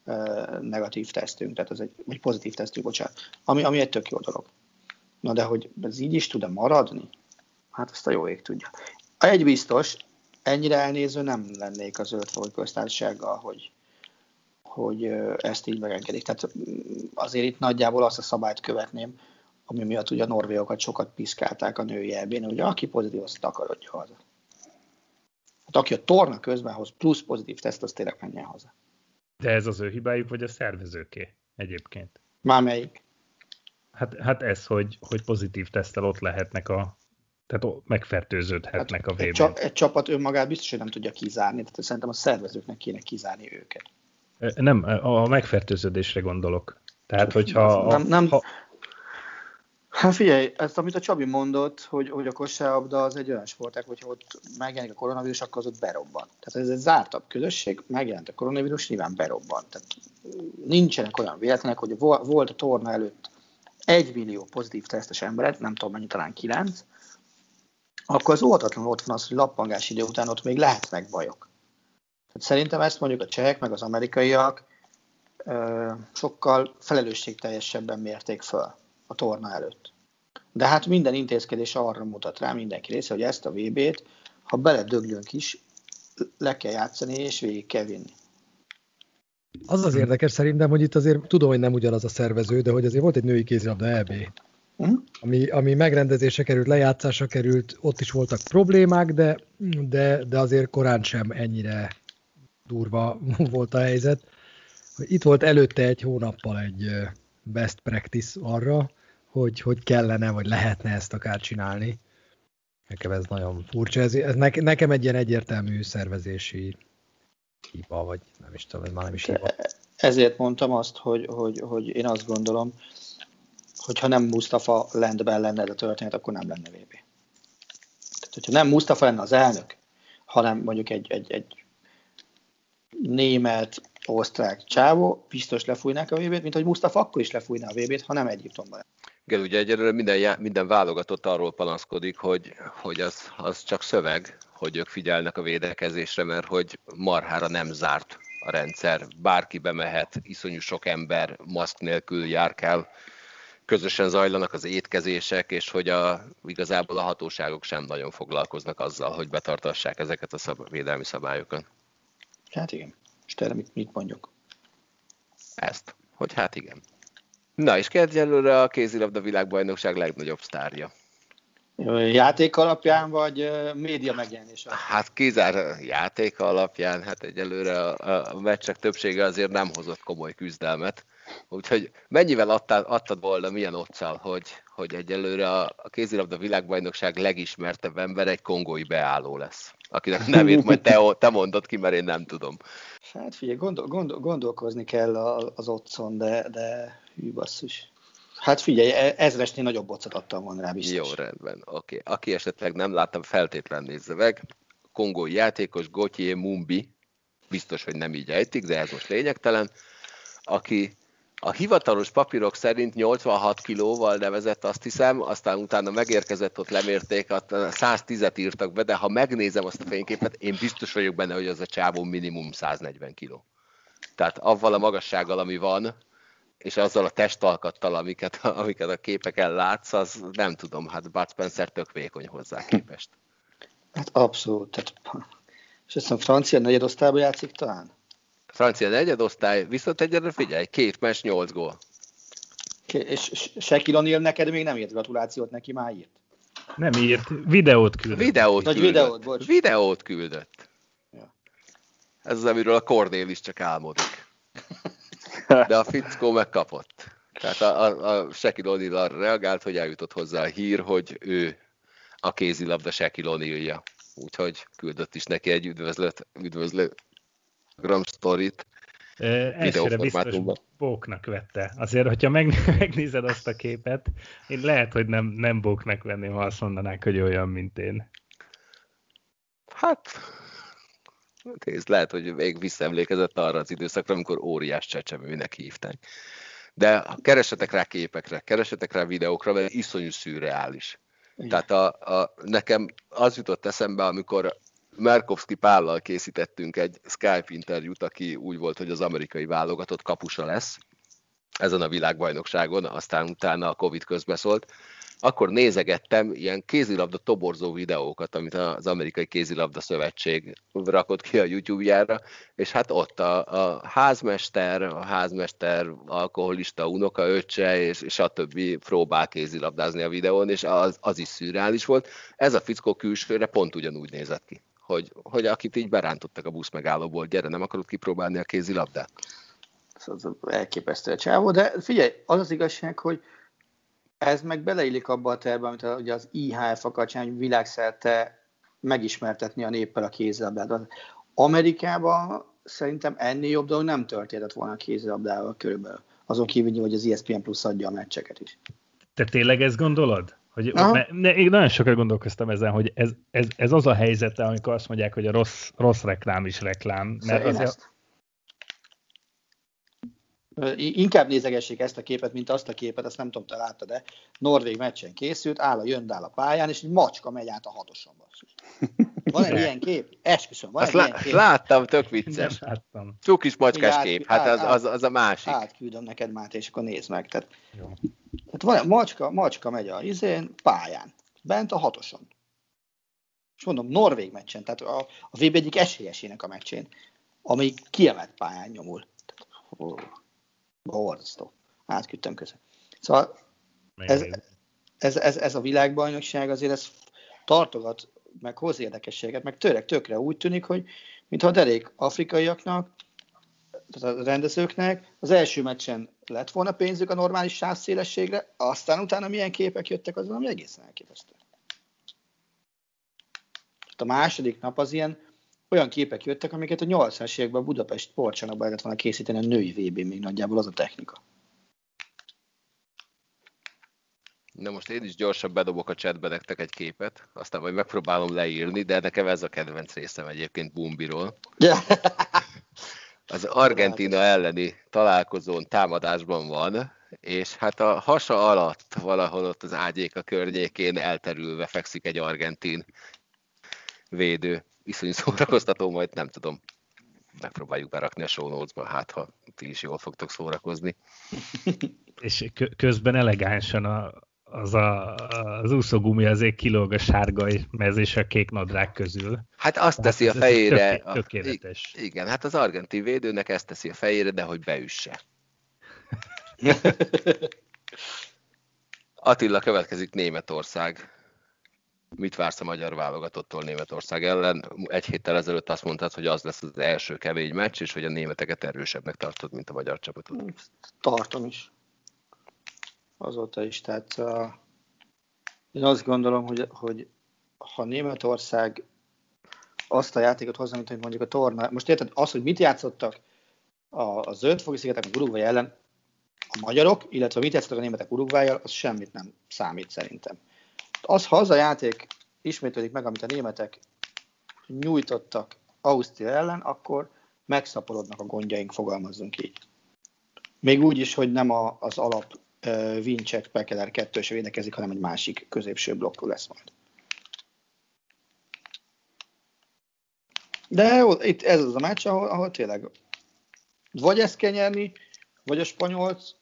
uh, negatív tesztünk, tehát ez egy, vagy pozitív tesztünk, bocsánat, ami, ami egy tök jó dolog. Na de hogy ez így is tud-e maradni? Hát ezt a jó ég tudja. Egy biztos, ennyire elnéző nem lennék a zöld köztársasággal, hogy, hogy ezt így megengedik. Tehát azért itt nagyjából azt a szabályt követném, ami miatt ugye a norvégokat sokat piszkálták a női elbén, hogy aki pozitív, azt takarodja haza. Hát aki a torna közben hoz plusz pozitív teszt, az tényleg menjen haza. De ez az ő hibájuk, vagy a szervezőké egyébként? Már melyik? Hát, hát ez, hogy, hogy pozitív tesztel ott lehetnek a, tehát megfertőződhetnek hát a vb egy, egy csapat önmagát biztos, hogy nem tudja kizárni, tehát szerintem a szervezőknek kéne kizárni őket. Nem, a megfertőződésre gondolok. Tehát, hogyha... Nem, nem, ha... Hát figyelj, ezt amit a Csabi mondott, hogy, hogy a kosárlabda az egy olyan sporták, hogyha ott megjelenik a koronavírus, akkor az ott berobban. Tehát ez egy zártabb közösség, megjelent a koronavírus, nyilván berobban. Tehát nincsenek olyan véletlenek, hogy volt a torna előtt egy millió pozitív tesztes emberet, nem tudom mennyi, talán kilenc, akkor az óvatatlanul ott van az, hogy lappangás idő után ott még lehetnek bajok. Tehát szerintem ezt mondjuk a csehek, meg az amerikaiak ö, sokkal felelősségteljesebben mérték föl a torna előtt. De hát minden intézkedés arra mutat rá mindenki része, hogy ezt a VB-t, ha beledöglünk is, le kell játszani és végig kell vinni. Az az érdekes szerintem, hogy itt azért tudom, hogy nem ugyanaz a szervező, de hogy azért volt egy női kézilabda EB, hm? ami, ami megrendezése került, lejátszásra került, ott is voltak problémák, de, de, de azért korán sem ennyire durva volt a helyzet. Itt volt előtte egy hónappal egy best practice arra, hogy, hogy kellene, vagy lehetne ezt akár csinálni. Nekem ez nagyon furcsa. Ez, ez ne, nekem egy ilyen egyértelmű szervezési hiba, vagy nem is tudom, már nem is hiba. Ezért mondtam azt, hogy, hogy, hogy én azt gondolom, hogy ha nem Mustafa Landben lenne a történet, akkor nem lenne VB. Tehát, hogyha nem Mustafa lenne az elnök, hanem mondjuk egy, egy, egy német, osztrák csávó, biztos lefújnák a VB-t, mint hogy Mustafa akkor is lefújná a VB-t, ha nem Egyiptomban. Igen, ugye egyelőre minden, minden válogatott arról panaszkodik, hogy, hogy az, az csak szöveg, hogy ők figyelnek a védekezésre, mert hogy marhára nem zárt a rendszer. Bárki bemehet, iszonyú sok ember maszk nélkül jár kell, közösen zajlanak az étkezések, és hogy a, igazából a hatóságok sem nagyon foglalkoznak azzal, hogy betartassák ezeket a szab- védelmi szabályokat. Hát igen. És te mit, mit mondjuk? Ezt, hogy hát igen. Na, és egyelőre a kézilabda világbajnokság legnagyobb sztárja. Játék alapján, vagy média megjelenés alapján? Hát kizár játék alapján, hát egyelőre a, a meccsek többsége azért nem hozott komoly küzdelmet. Úgyhogy mennyivel adtad, adtad volna, milyen otccal, hogy, hogy egyelőre a, a kézilabda világbajnokság legismertebb ember egy kongói beálló lesz, akinek nevét majd te, te mondod ki, mert én nem tudom. Hát figyelj, gondol, gondol, gondolkozni kell az otcon, de, de hű basszus. Hát figyelj, e- ezresnél nagyobb bocat adtam volna rá biztos. Jó, rendben, oké. Okay. Aki esetleg nem láttam, feltétlen nézze meg. Kongói játékos Gauthier Mumbi, biztos, hogy nem így ejtik, de ez most lényegtelen, aki a hivatalos papírok szerint 86 kilóval nevezett, azt hiszem, aztán utána megérkezett, ott lemérték, 110-et írtak be, de ha megnézem azt a fényképet, én biztos vagyok benne, hogy az a csávó minimum 140 kiló. Tehát avval a magassággal, ami van, és azzal a testalkattal, amiket, amiket a képeken látsz, az nem tudom, hát Bud Spencer tök vékony hozzá képest. Hát abszolút. Tehát, és azt hiszem francia negyedosztályban játszik talán? Francia negyedosztály, viszont egyre figyelj, két mes, nyolc gól. És O'Neal neked még nem írt gratulációt, neki már írt? Nem írt, videót küldött. Videót küldött. Videót, bocs. Videót küldött. Ja. Ez az, amiről a Cornél is csak álmodik. De a fickó megkapott. Tehát a, a, a Shaquille O'Neal arra reagált, hogy eljutott hozzá a hír, hogy ő a kézilabda Shaquille O'Neal-ja. Úgyhogy küldött is neki egy üdvözlet, üdvözlet Instagram sztorit. Elsőre biztos bóknak vette. Azért, hogyha meg, megnézed azt a képet, én lehet, hogy nem, nem bóknak venném, ha azt mondanák, hogy olyan, mint én. Hát, Nézd, lehet, hogy még visszaemlékezett arra az időszakra, amikor óriás csecsemőnek hívták. De keresetek rá képekre, keresetek rá videókra, mert iszonyú szürreális. Igen. Tehát a, a, nekem az jutott eszembe, amikor Merkovski Pállal készítettünk egy Skype interjút, aki úgy volt, hogy az amerikai válogatott kapusa lesz ezen a világbajnokságon, aztán utána a Covid közbeszólt, akkor nézegettem ilyen kézilabda toborzó videókat, amit az Amerikai Kézilabda Szövetség rakott ki a YouTube-jára, és hát ott a, a házmester, a házmester alkoholista unoka, öccse, és, és a többi próbál kézilabdázni a videón, és az, az is szürreális volt. Ez a fickó külsőre pont ugyanúgy nézett ki, hogy, hogy akit így berántottak a busz megállóból, gyere, nem akarod kipróbálni a kézilabdát? Ez elképesztő a csávó, de figyelj, az az igazság, hogy ez meg beleillik abba a terve, amit ugye az IHF akar csinálni, hogy világszerte megismertetni a néppel a kézilabdát. Amerikában szerintem ennél jobb dolog nem történhetett volna a kézilabdával körülbelül. Azon kívül, hogy az ESPN Plus adja a meccseket is. Te tényleg ezt gondolod? Hogy, ne, ne, én nagyon sokat gondolkoztam ezen, hogy ez, ez, ez az a helyzete, amikor azt mondják, hogy a rossz, rossz reklám is reklám. Mert azért, ezt. Inkább nézegessék ezt a képet, mint azt a képet, azt nem tudom, te láttad de Norvég meccsen készült, áll a jöndál a pályán, és egy macska megy át a hatoson. Van egy ilyen kép? Esküszöm, van Azt egy lá- ilyen kép. Láttam, tök vicces. Cukis macskás át, kép, hát az, az, az, a másik. Átküldöm neked már, és akkor nézd meg. Tehát, Jó. Tehát van macska, macska megy a izén, pályán, bent a hatoson. És mondom, Norvég meccsen, tehát a, a VB egyik esélyesének a meccsén, ami kiemelt pályán nyomul. Borzasztó. Átküldtem közben. Szóval ez, ez, ez, ez, a világbajnokság azért ez tartogat, meg hoz érdekességet, meg tőleg tökre úgy tűnik, hogy mintha a derék afrikaiaknak, tehát a rendezőknek az első meccsen lett volna pénzük a normális sávszélességre, aztán utána milyen képek jöttek, az valami egészen elképesztő. A második nap az ilyen olyan képek jöttek, amiket a 80-as években a Budapest sportcsarnokban lehetett volna készíteni a női vb még nagyjából az a technika. Na most én is gyorsan bedobok a chatbe nektek egy képet, aztán majd megpróbálom leírni, de nekem ez a kedvenc részem egyébként Bumbiról. Az Argentina elleni találkozón támadásban van, és hát a hasa alatt valahol ott az ágyéka környékén elterülve fekszik egy argentin védő iszonyú szórakoztató, majd nem tudom, megpróbáljuk berakni a show hát ha ti is jól fogtok szórakozni. És közben elegánsan a, az a, az úszógumi azért kilóg a sárga mez és a kék nadrág közül. Hát azt teszi a fejére. Tök, tökéletes. A, igen, hát az argentin védőnek ezt teszi a fejére, de hogy beüsse. Attila következik Németország. Mit vársz a magyar válogatottól Németország ellen? Egy héttel ezelőtt azt mondtad, hogy az lesz az első kemény meccs, és hogy a németeket erősebbnek tartod, mint a magyar csapatot. Tartom is. Azóta is. Tehát uh, én azt gondolom, hogy, hogy ha Németország azt a játékot hozza, mint hogy mondjuk a torna. Most érted, az, hogy mit játszottak a, a zöldfogi szigetek a Uruguay ellen, a magyarok, illetve mit játszottak a németek Uruguayjal, az semmit nem számít szerintem az, ha az a játék ismétlődik meg, amit a németek nyújtottak Ausztria ellen, akkor megszaporodnak a gondjaink, fogalmazzunk így. Még úgy is, hogy nem a, az alap Vincek Pekeler kettős védekezik, hanem egy másik középső blokkú lesz majd. De itt ez az a meccs, ahol, ahol tényleg vagy ezt kell nyerni, vagy a spanyolt,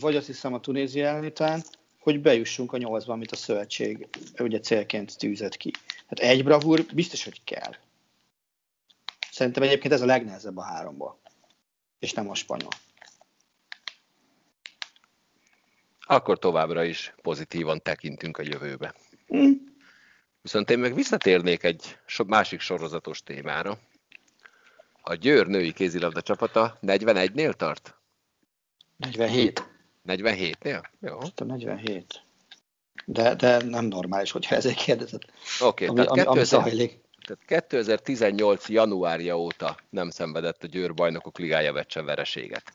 vagy azt hiszem a Tunézia ellen hogy bejussunk a nyolcba, amit a szövetség ugye célként tűzött ki. Hát egy bravúr biztos, hogy kell. Szerintem egyébként ez a legnehezebb a háromból, és nem a spanyol. Akkor továbbra is pozitívan tekintünk a jövőbe. Mm. Viszont én meg visszatérnék egy másik sorozatos témára. A Győr női kézilabda csapata 41-nél tart? 47. 47-nél? Jó. A 47. De, de nem normális, hogyha ezért kérdezed. Oké, okay, tehát, ami, 2000, ami tehát 2018. januárja óta nem szenvedett a Győr bajnokok ligája vereséget.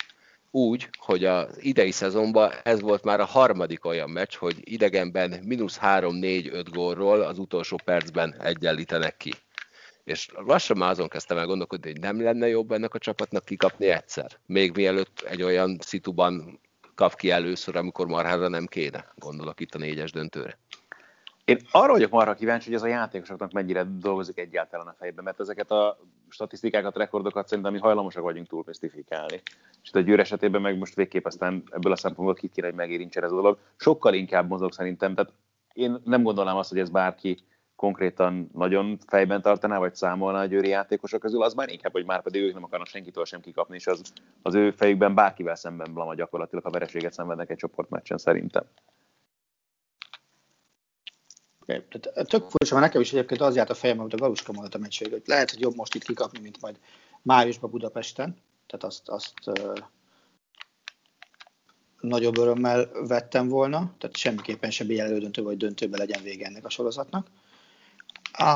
Úgy, hogy az idei szezonban ez volt már a harmadik olyan meccs, hogy idegenben mínusz 3-4-5 gólról az utolsó percben egyenlítenek ki. És lassan már azon kezdtem el gondolkodni, hogy nem lenne jobb ennek a csapatnak kikapni egyszer. Még mielőtt egy olyan szituban kap ki először, amikor marhára nem kéne. Gondolok itt a négyes döntőre. Én arra vagyok marha kíváncsi, hogy ez a játékosoknak mennyire dolgozik egyáltalán a fejben, mert ezeket a statisztikákat, rekordokat szerintem mi hajlamosak vagyunk túl misztifikálni. És a győr esetében meg most végképp aztán ebből a szempontból ki kéne, hogy megérintsen ez a dolog. Sokkal inkább mozog szerintem, tehát én nem gondolnám azt, hogy ez bárki konkrétan nagyon fejben tartaná, vagy számolna a győri játékosok közül, az már inkább, hogy már pedig ők nem akarnak senkitől sem kikapni, és az, az ő fejükben bárkivel szemben blama gyakorlatilag a vereséget szenvednek egy csoportmeccsen szerintem. Tehát tök furcsa, mert nekem is egyébként az járt a fejem, amit a Galuska mondott a meccség, hogy lehet, hogy jobb most itt kikapni, mint majd májusban Budapesten. Tehát azt, azt nagyobb örömmel vettem volna, tehát semmiképpen sem elődöntő vagy döntőbe legyen vége ennek a sorozatnak. A,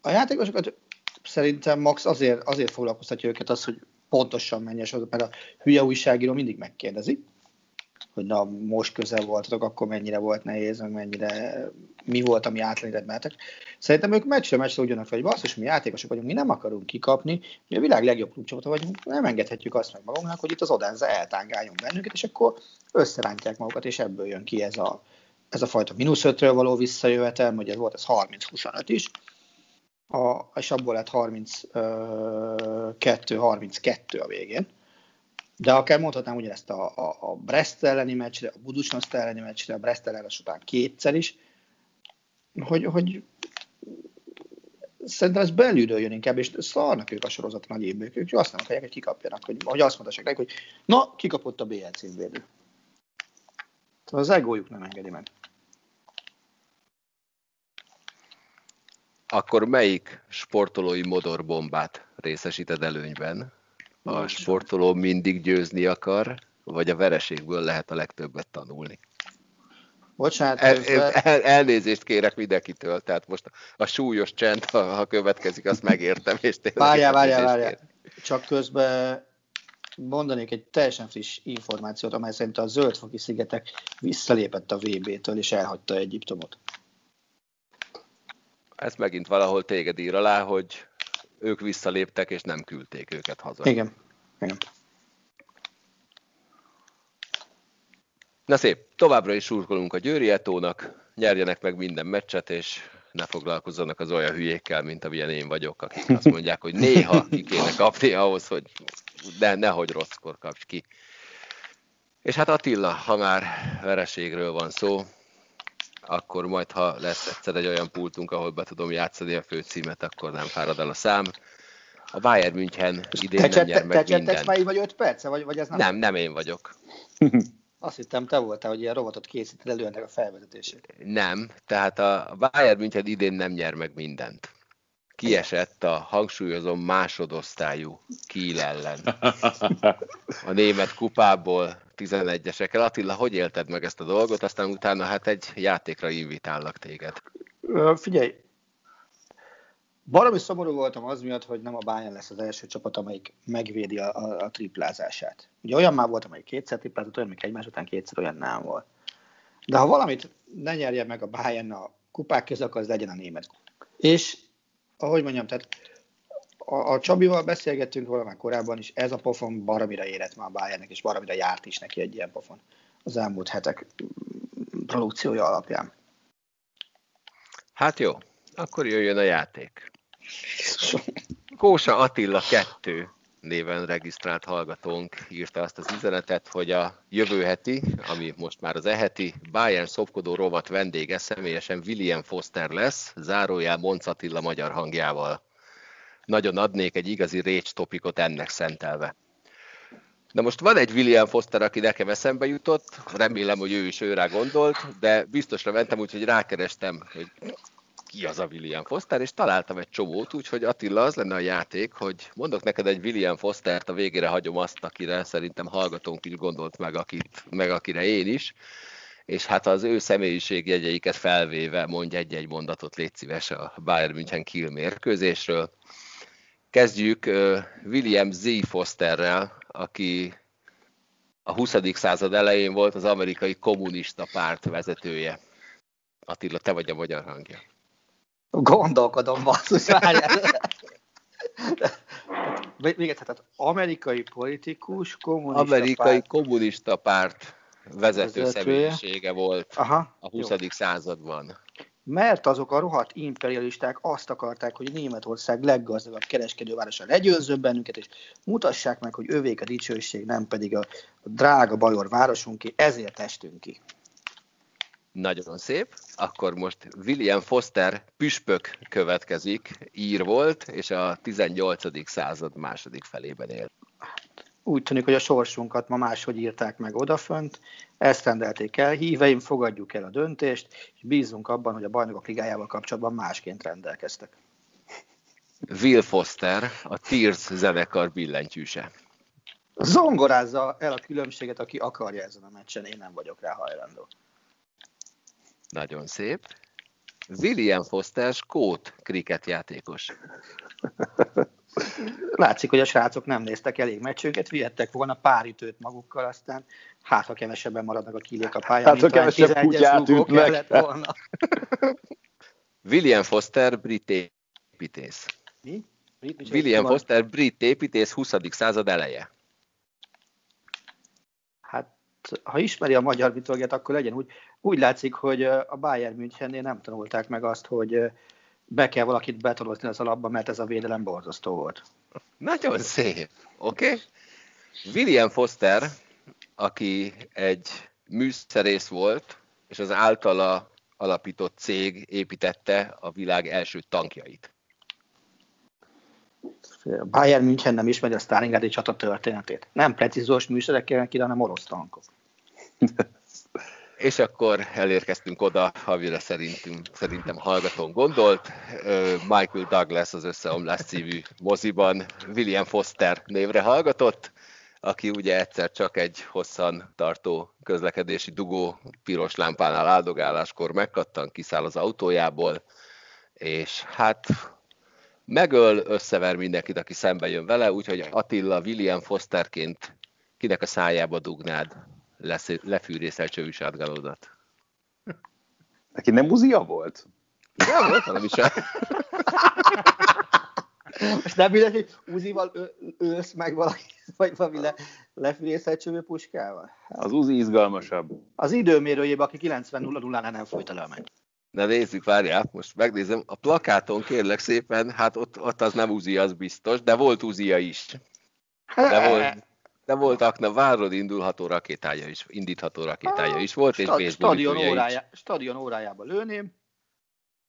a játékosokat szerintem Max azért, azért foglalkoztatja őket az, hogy pontosan menjen sorozat, mert a hülye újságíró mindig megkérdezi, hogy na most közel voltatok, akkor mennyire volt nehéz, meg mennyire mi volt, ami átlétet Szerintem ők meccsre meccsre ugyanak fel, hogy basszus, mi játékosok vagyunk, mi nem akarunk kikapni, mi a világ legjobb klubcsapata vagyunk, nem engedhetjük azt meg magunknak, hogy itt az Odense eltángáljon bennünket, és akkor összerántják magukat, és ebből jön ki ez a, ez a fajta mínusz ötről való visszajövetel, hogy ez volt ez 30-25 is, a, és abból lett 32-32 a végén de akár mondhatnám ugyanezt a, a, a Brest elleni meccsre, a Budusnost elleni meccsre, a Brest elleni után kétszer is, hogy, hogy szerintem ez belülről jön inkább, és szarnak ők a sorozat nagy évből, ők azt nem akarják, hogy kikapjanak, hogy, hogy azt mondhassák neki, hogy na, kikapott a BLC védő. Az egójuk nem engedi meg. Akkor melyik sportolói modorbombát részesíted előnyben? A sportoló mindig győzni akar, vagy a vereségből lehet a legtöbbet tanulni. Bocsánat. El, el, elnézést kérek mindenkitől, tehát most a súlyos csend, ha, ha következik, azt megértem. És várjál, várjál, várjál. Csak közben mondanék egy teljesen friss információt, amely szerint a zöldfoki szigetek visszalépett a VB-től, és elhagyta Egyiptomot. Ez megint valahol téged ír alá, hogy ők visszaléptek, és nem küldték őket haza. Igen. Igen. Na szép, továbbra is surkolunk a Győri Etónak, nyerjenek meg minden meccset, és ne foglalkozzanak az olyan hülyékkel, mint amilyen én vagyok, akik azt mondják, hogy néha ki kéne kapni ahhoz, hogy de nehogy rosszkor kapcs ki. És hát Attila, ha már vereségről van szó, akkor majd, ha lesz egyszer egy olyan pultunk, ahol be tudom játszani a főcímet, akkor nem fárad el a szám. A Bayern München idén te nem nyer meg te mindent. már vagy 5 perce, vagy, vagy ez nem? Nem, nem én vagyok. Azt hittem, te voltál, hogy ilyen robotot készíted elő ennek a felvezetését. Nem, tehát a Bayern München idén nem nyer meg mindent. Kiesett a hangsúlyozom másodosztályú Kiel ellen. A német kupából 11-esekkel. Attila, hogy élted meg ezt a dolgot? Aztán utána hát egy játékra invitállak téged. Figyelj, Baromi szomorú voltam az miatt, hogy nem a Bayern lesz az első csapat, amelyik megvédi a, a, a triplázását. Ugye olyan már volt, amelyik kétszer triplázott, olyan, amelyik egymás után kétszer olyan nem volt. De ha valamit ne nyerje meg a Bayern a kupák között, akkor az legyen a német. És, ahogy mondjam, tehát a, a Csabival beszélgettünk róla már korábban is, ez a pofon baromira érett már a Bayernnek, és baromira járt is neki egy ilyen pofon az elmúlt hetek produkciója alapján. Hát jó, akkor jöjjön a játék. Kósa Attila 2 néven regisztrált hallgatónk írta azt az üzenetet, hogy a jövő heti, ami most már az eheti, Bayern szopkodó rovat vendége személyesen William Foster lesz, zárójel Monc Attila magyar hangjával. Nagyon adnék egy igazi récs topikot ennek szentelve. Na most van egy William Foster, aki nekem eszembe jutott, remélem, hogy ő is őrá gondolt, de biztosra mentem, úgyhogy rákerestem, hogy ki az a William Foster, és találtam egy csomót, úgyhogy Attila, az lenne a játék, hogy mondok neked egy William Fostert, a végére hagyom azt, akire szerintem hallgatónk is gondolt meg, akit, meg akire én is, és hát az ő személyiségjegyeiket felvéve mondj egy-egy mondatot, légy szíves a Bayern München Kiel mérkőzésről. Kezdjük William Z. Fosterrel, aki a 20. század elején volt az amerikai kommunista párt vezetője. Attila, te vagy a magyar hangja. Gondolkodom, basszus, várjál. még egyszer, tehát amerikai politikus, kommunista Amerikai párt. kommunista párt vezető személyisége volt Aha, a 20. Jó. században. Mert azok a rohadt imperialisták azt akarták, hogy Németország leggazdagabb kereskedővárosa legyőzzön bennünket, és mutassák meg, hogy övék a dicsőség, nem pedig a, drága bajor városunk ezért estünk ki. Nagyon szép. Akkor most William Foster püspök következik, ír volt, és a 18. század második felében élt. Úgy tűnik, hogy a sorsunkat ma máshogy írták meg odafönt, ezt rendelték el, híveim, fogadjuk el a döntést, és bízunk abban, hogy a bajnokok ligájával kapcsolatban másként rendelkeztek. Will Foster, a Tears zenekar billentyűse. Zongorázza el a különbséget, aki akarja ezen a meccsen, én nem vagyok rá hajlandó. Nagyon szép. William Foster, skót kriketjátékos. Látszik, hogy a srácok nem néztek elég meccsünket, vihettek volna pár ütőt magukkal, aztán hát ha kevesebben maradnak a kilék a pályán, hát, ha kevesebb kutyát ütnek. volna. William Foster, brit építész. Mi? Brit, William Foster, brit építész, 20. század eleje. Hát, ha ismeri a magyar mitológiát, akkor legyen úgy. Úgy látszik, hogy a Bayern Münchennél nem tanulták meg azt, hogy be kell valakit betolozni az alapba, mert ez a védelem borzasztó volt. Nagyon szép. Oké. Okay. William Foster, aki egy műszerész volt, és az általa alapított cég építette a világ első tankjait. Bayern München nem ismeri a Stalingradi csata történetét. Nem precízós műszerekkel, hanem orosz tankok. És akkor elérkeztünk oda, amire szerintünk, szerintem hallgatón gondolt. Michael Douglas az Összeomlás című moziban William Foster névre hallgatott, aki ugye egyszer csak egy hosszan tartó közlekedési dugó piros lámpánál áldogáláskor megkattan, kiszáll az autójából, és hát megöl, összever mindenkit, aki szembe jön vele, úgyhogy Attila William Fosterként kinek a szájába dugnád lefűrészelt csövű sátgalodat. Neki nem uzia volt? Nem volt valami sem. Most nem mindegy, hogy Uzival ősz meg valaki, vagy valami le, lefűrészelt csövű puskával? Hát. Az Uzi izgalmasabb. Az időmérőjében, aki 90 0 0 nem folyt el a meg. Na nézzük, várjál, most megnézem. A plakáton kérlek szépen, hát ott, ott az nem Uzi, az biztos, de volt Uzia is. De volt, de volt Akna Várod indulható rakétája is, indítható rakétája is volt, és és stadion, órája, is. stadion órájába lőném,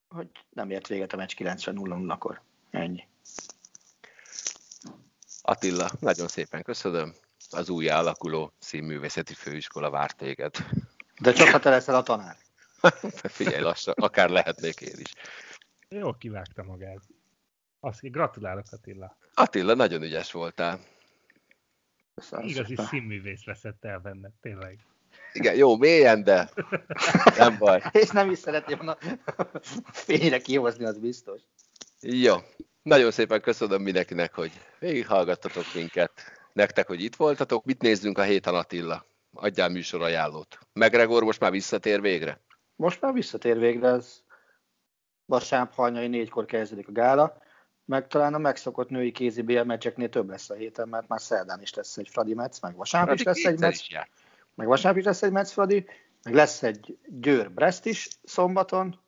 hogy nem ért véget a meccs 90 0 kor Ennyi. Attila, nagyon szépen köszönöm. Az új alakuló színművészeti főiskola vár téged. De csak ha te leszel a tanár. Figyelj lassan, akár lehetnék én is. Jó kivágta magát. Azt gratulálok Attila. Attila, nagyon ügyes voltál. Köszönöm Igazi szépen. színművész veszett el benne, tényleg. Igen, jó, mélyen, de nem baj. És nem is szeretném volna fényre kihozni, az biztos. Jó, nagyon szépen köszönöm mindenkinek, hogy végighallgattatok minket. Nektek, hogy itt voltatok. Mit nézzünk a héten Attila? Adjál műsorajánlót. Megregor most már visszatér végre? Most már visszatér végre, ez vasárnap hajnali négykor kezdődik a gála meg talán a megszokott női kézi BL meccseknél több lesz a héten, mert már szerdán is lesz egy Fradi meccs, meg vasárnap is lesz egy meccs, meg vasárnap is lesz egy meccs Fradi, meg lesz egy Győr Brest is szombaton.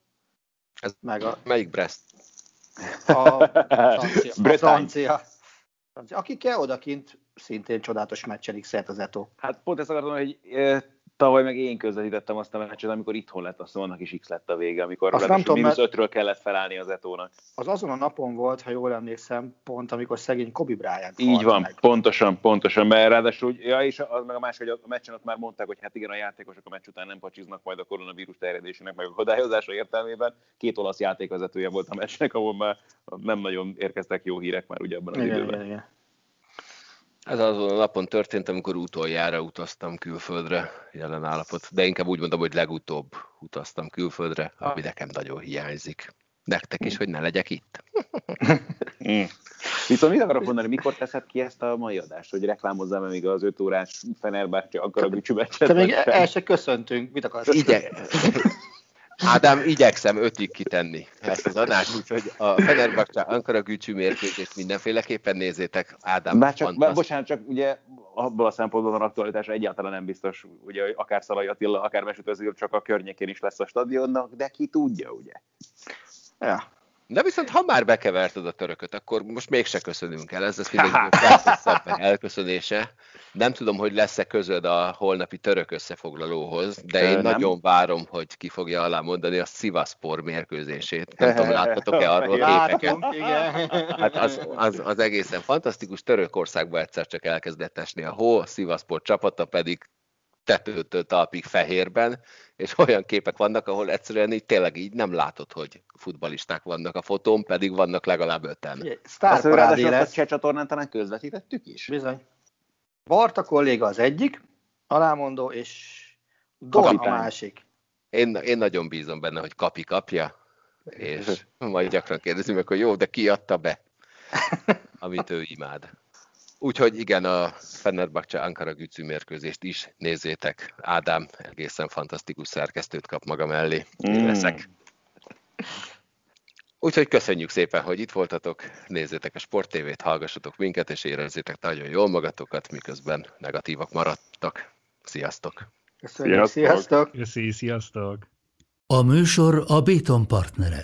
Ez meg a... Melyik Brest? A francia. a francia. kell odakint, szintén csodálatos meccselik szert az Eto. Hát pont ezt akartam, hogy Tavaly meg én közvetítettem azt a meccset, amikor itthon lett, azt annak is X lett a vége, amikor azt nem tudom, mínusz ötről kellett felállni az Etónak. Az azon a napon volt, ha jól emlékszem, pont amikor szegény Kobe Bryant Így van, meg. pontosan, pontosan, mert ráadásul, ja, és az meg a másik, hogy a meccsen ott már mondták, hogy hát igen, a játékosok a meccs után nem pacsiznak majd a koronavírus terjedésének, meg a kodályozása értelmében. Két olasz játékvezetője volt a meccsnek, ahol már nem nagyon érkeztek jó hírek már ugye abban az igen, időben. Igen, igen. Ez azon a napon történt, amikor utoljára utaztam külföldre jelen állapot, de inkább úgy mondom, hogy legutóbb utaztam külföldre, ami nekem nagyon hiányzik. Nektek is, hogy ne legyek itt. Viszont mit akarok mondani, mikor teszed ki ezt a mai adást, hogy reklámozzam még az 5 órás Fenerbahce akar a Te még el se köszöntünk, mit akarsz? Igen. Ádám, igyekszem ötig kitenni ezt az adást, úgyhogy a Fenerbahce Ankara Gücsű mérkőzést mindenféleképpen nézzétek. Ádám, Bár csak, bár, bocsánat, csak ugye abból a szempontból van aktualitás egyáltalán nem biztos, ugye akár Szalai Attila, akár Mesut csak a környékén is lesz a stadionnak, de ki tudja, ugye? Ja. De viszont ha már bekeverted a törököt, akkor most mégse köszönünk el. Ez lesz mindegy elköszönése. Nem tudom, hogy lesz-e közöd a holnapi török összefoglalóhoz, de én nem. nagyon várom, hogy ki fogja alá mondani a Szivaspor mérkőzését. Nem tudom, láttatok-e arról képeket? Hát az, az, az egészen fantasztikus. Törökországban egyszer csak elkezdett esni a hó, a Szivaspor csapata pedig tetőtől talpig fehérben, és olyan képek vannak, ahol egyszerűen így tényleg így nem látod, hogy futbalisták vannak a fotón, pedig vannak legalább öten. Sztárparádé lesz. A csatornán talán közvetítettük is? Bizony. Barta kolléga az egyik, alámondó, és Don a másik. Én, én nagyon bízom benne, hogy kapi kapja, és majd gyakran kérdezünk meg, hogy jó, de ki adta be, amit ő imád. Úgyhogy igen, a Fenerbahce Ankara Gücü mérkőzést is nézzétek. Ádám egészen fantasztikus szerkesztőt kap maga mellé. Mm. leszek. Úgyhogy köszönjük szépen, hogy itt voltatok, nézzétek a Sport TV-t, hallgassatok minket, és érezzétek nagyon jól magatokat, miközben negatívak maradtak. Sziasztok! Köszönjük, sziasztok! Köszönjük, sziasztok! A műsor a Béton partnere.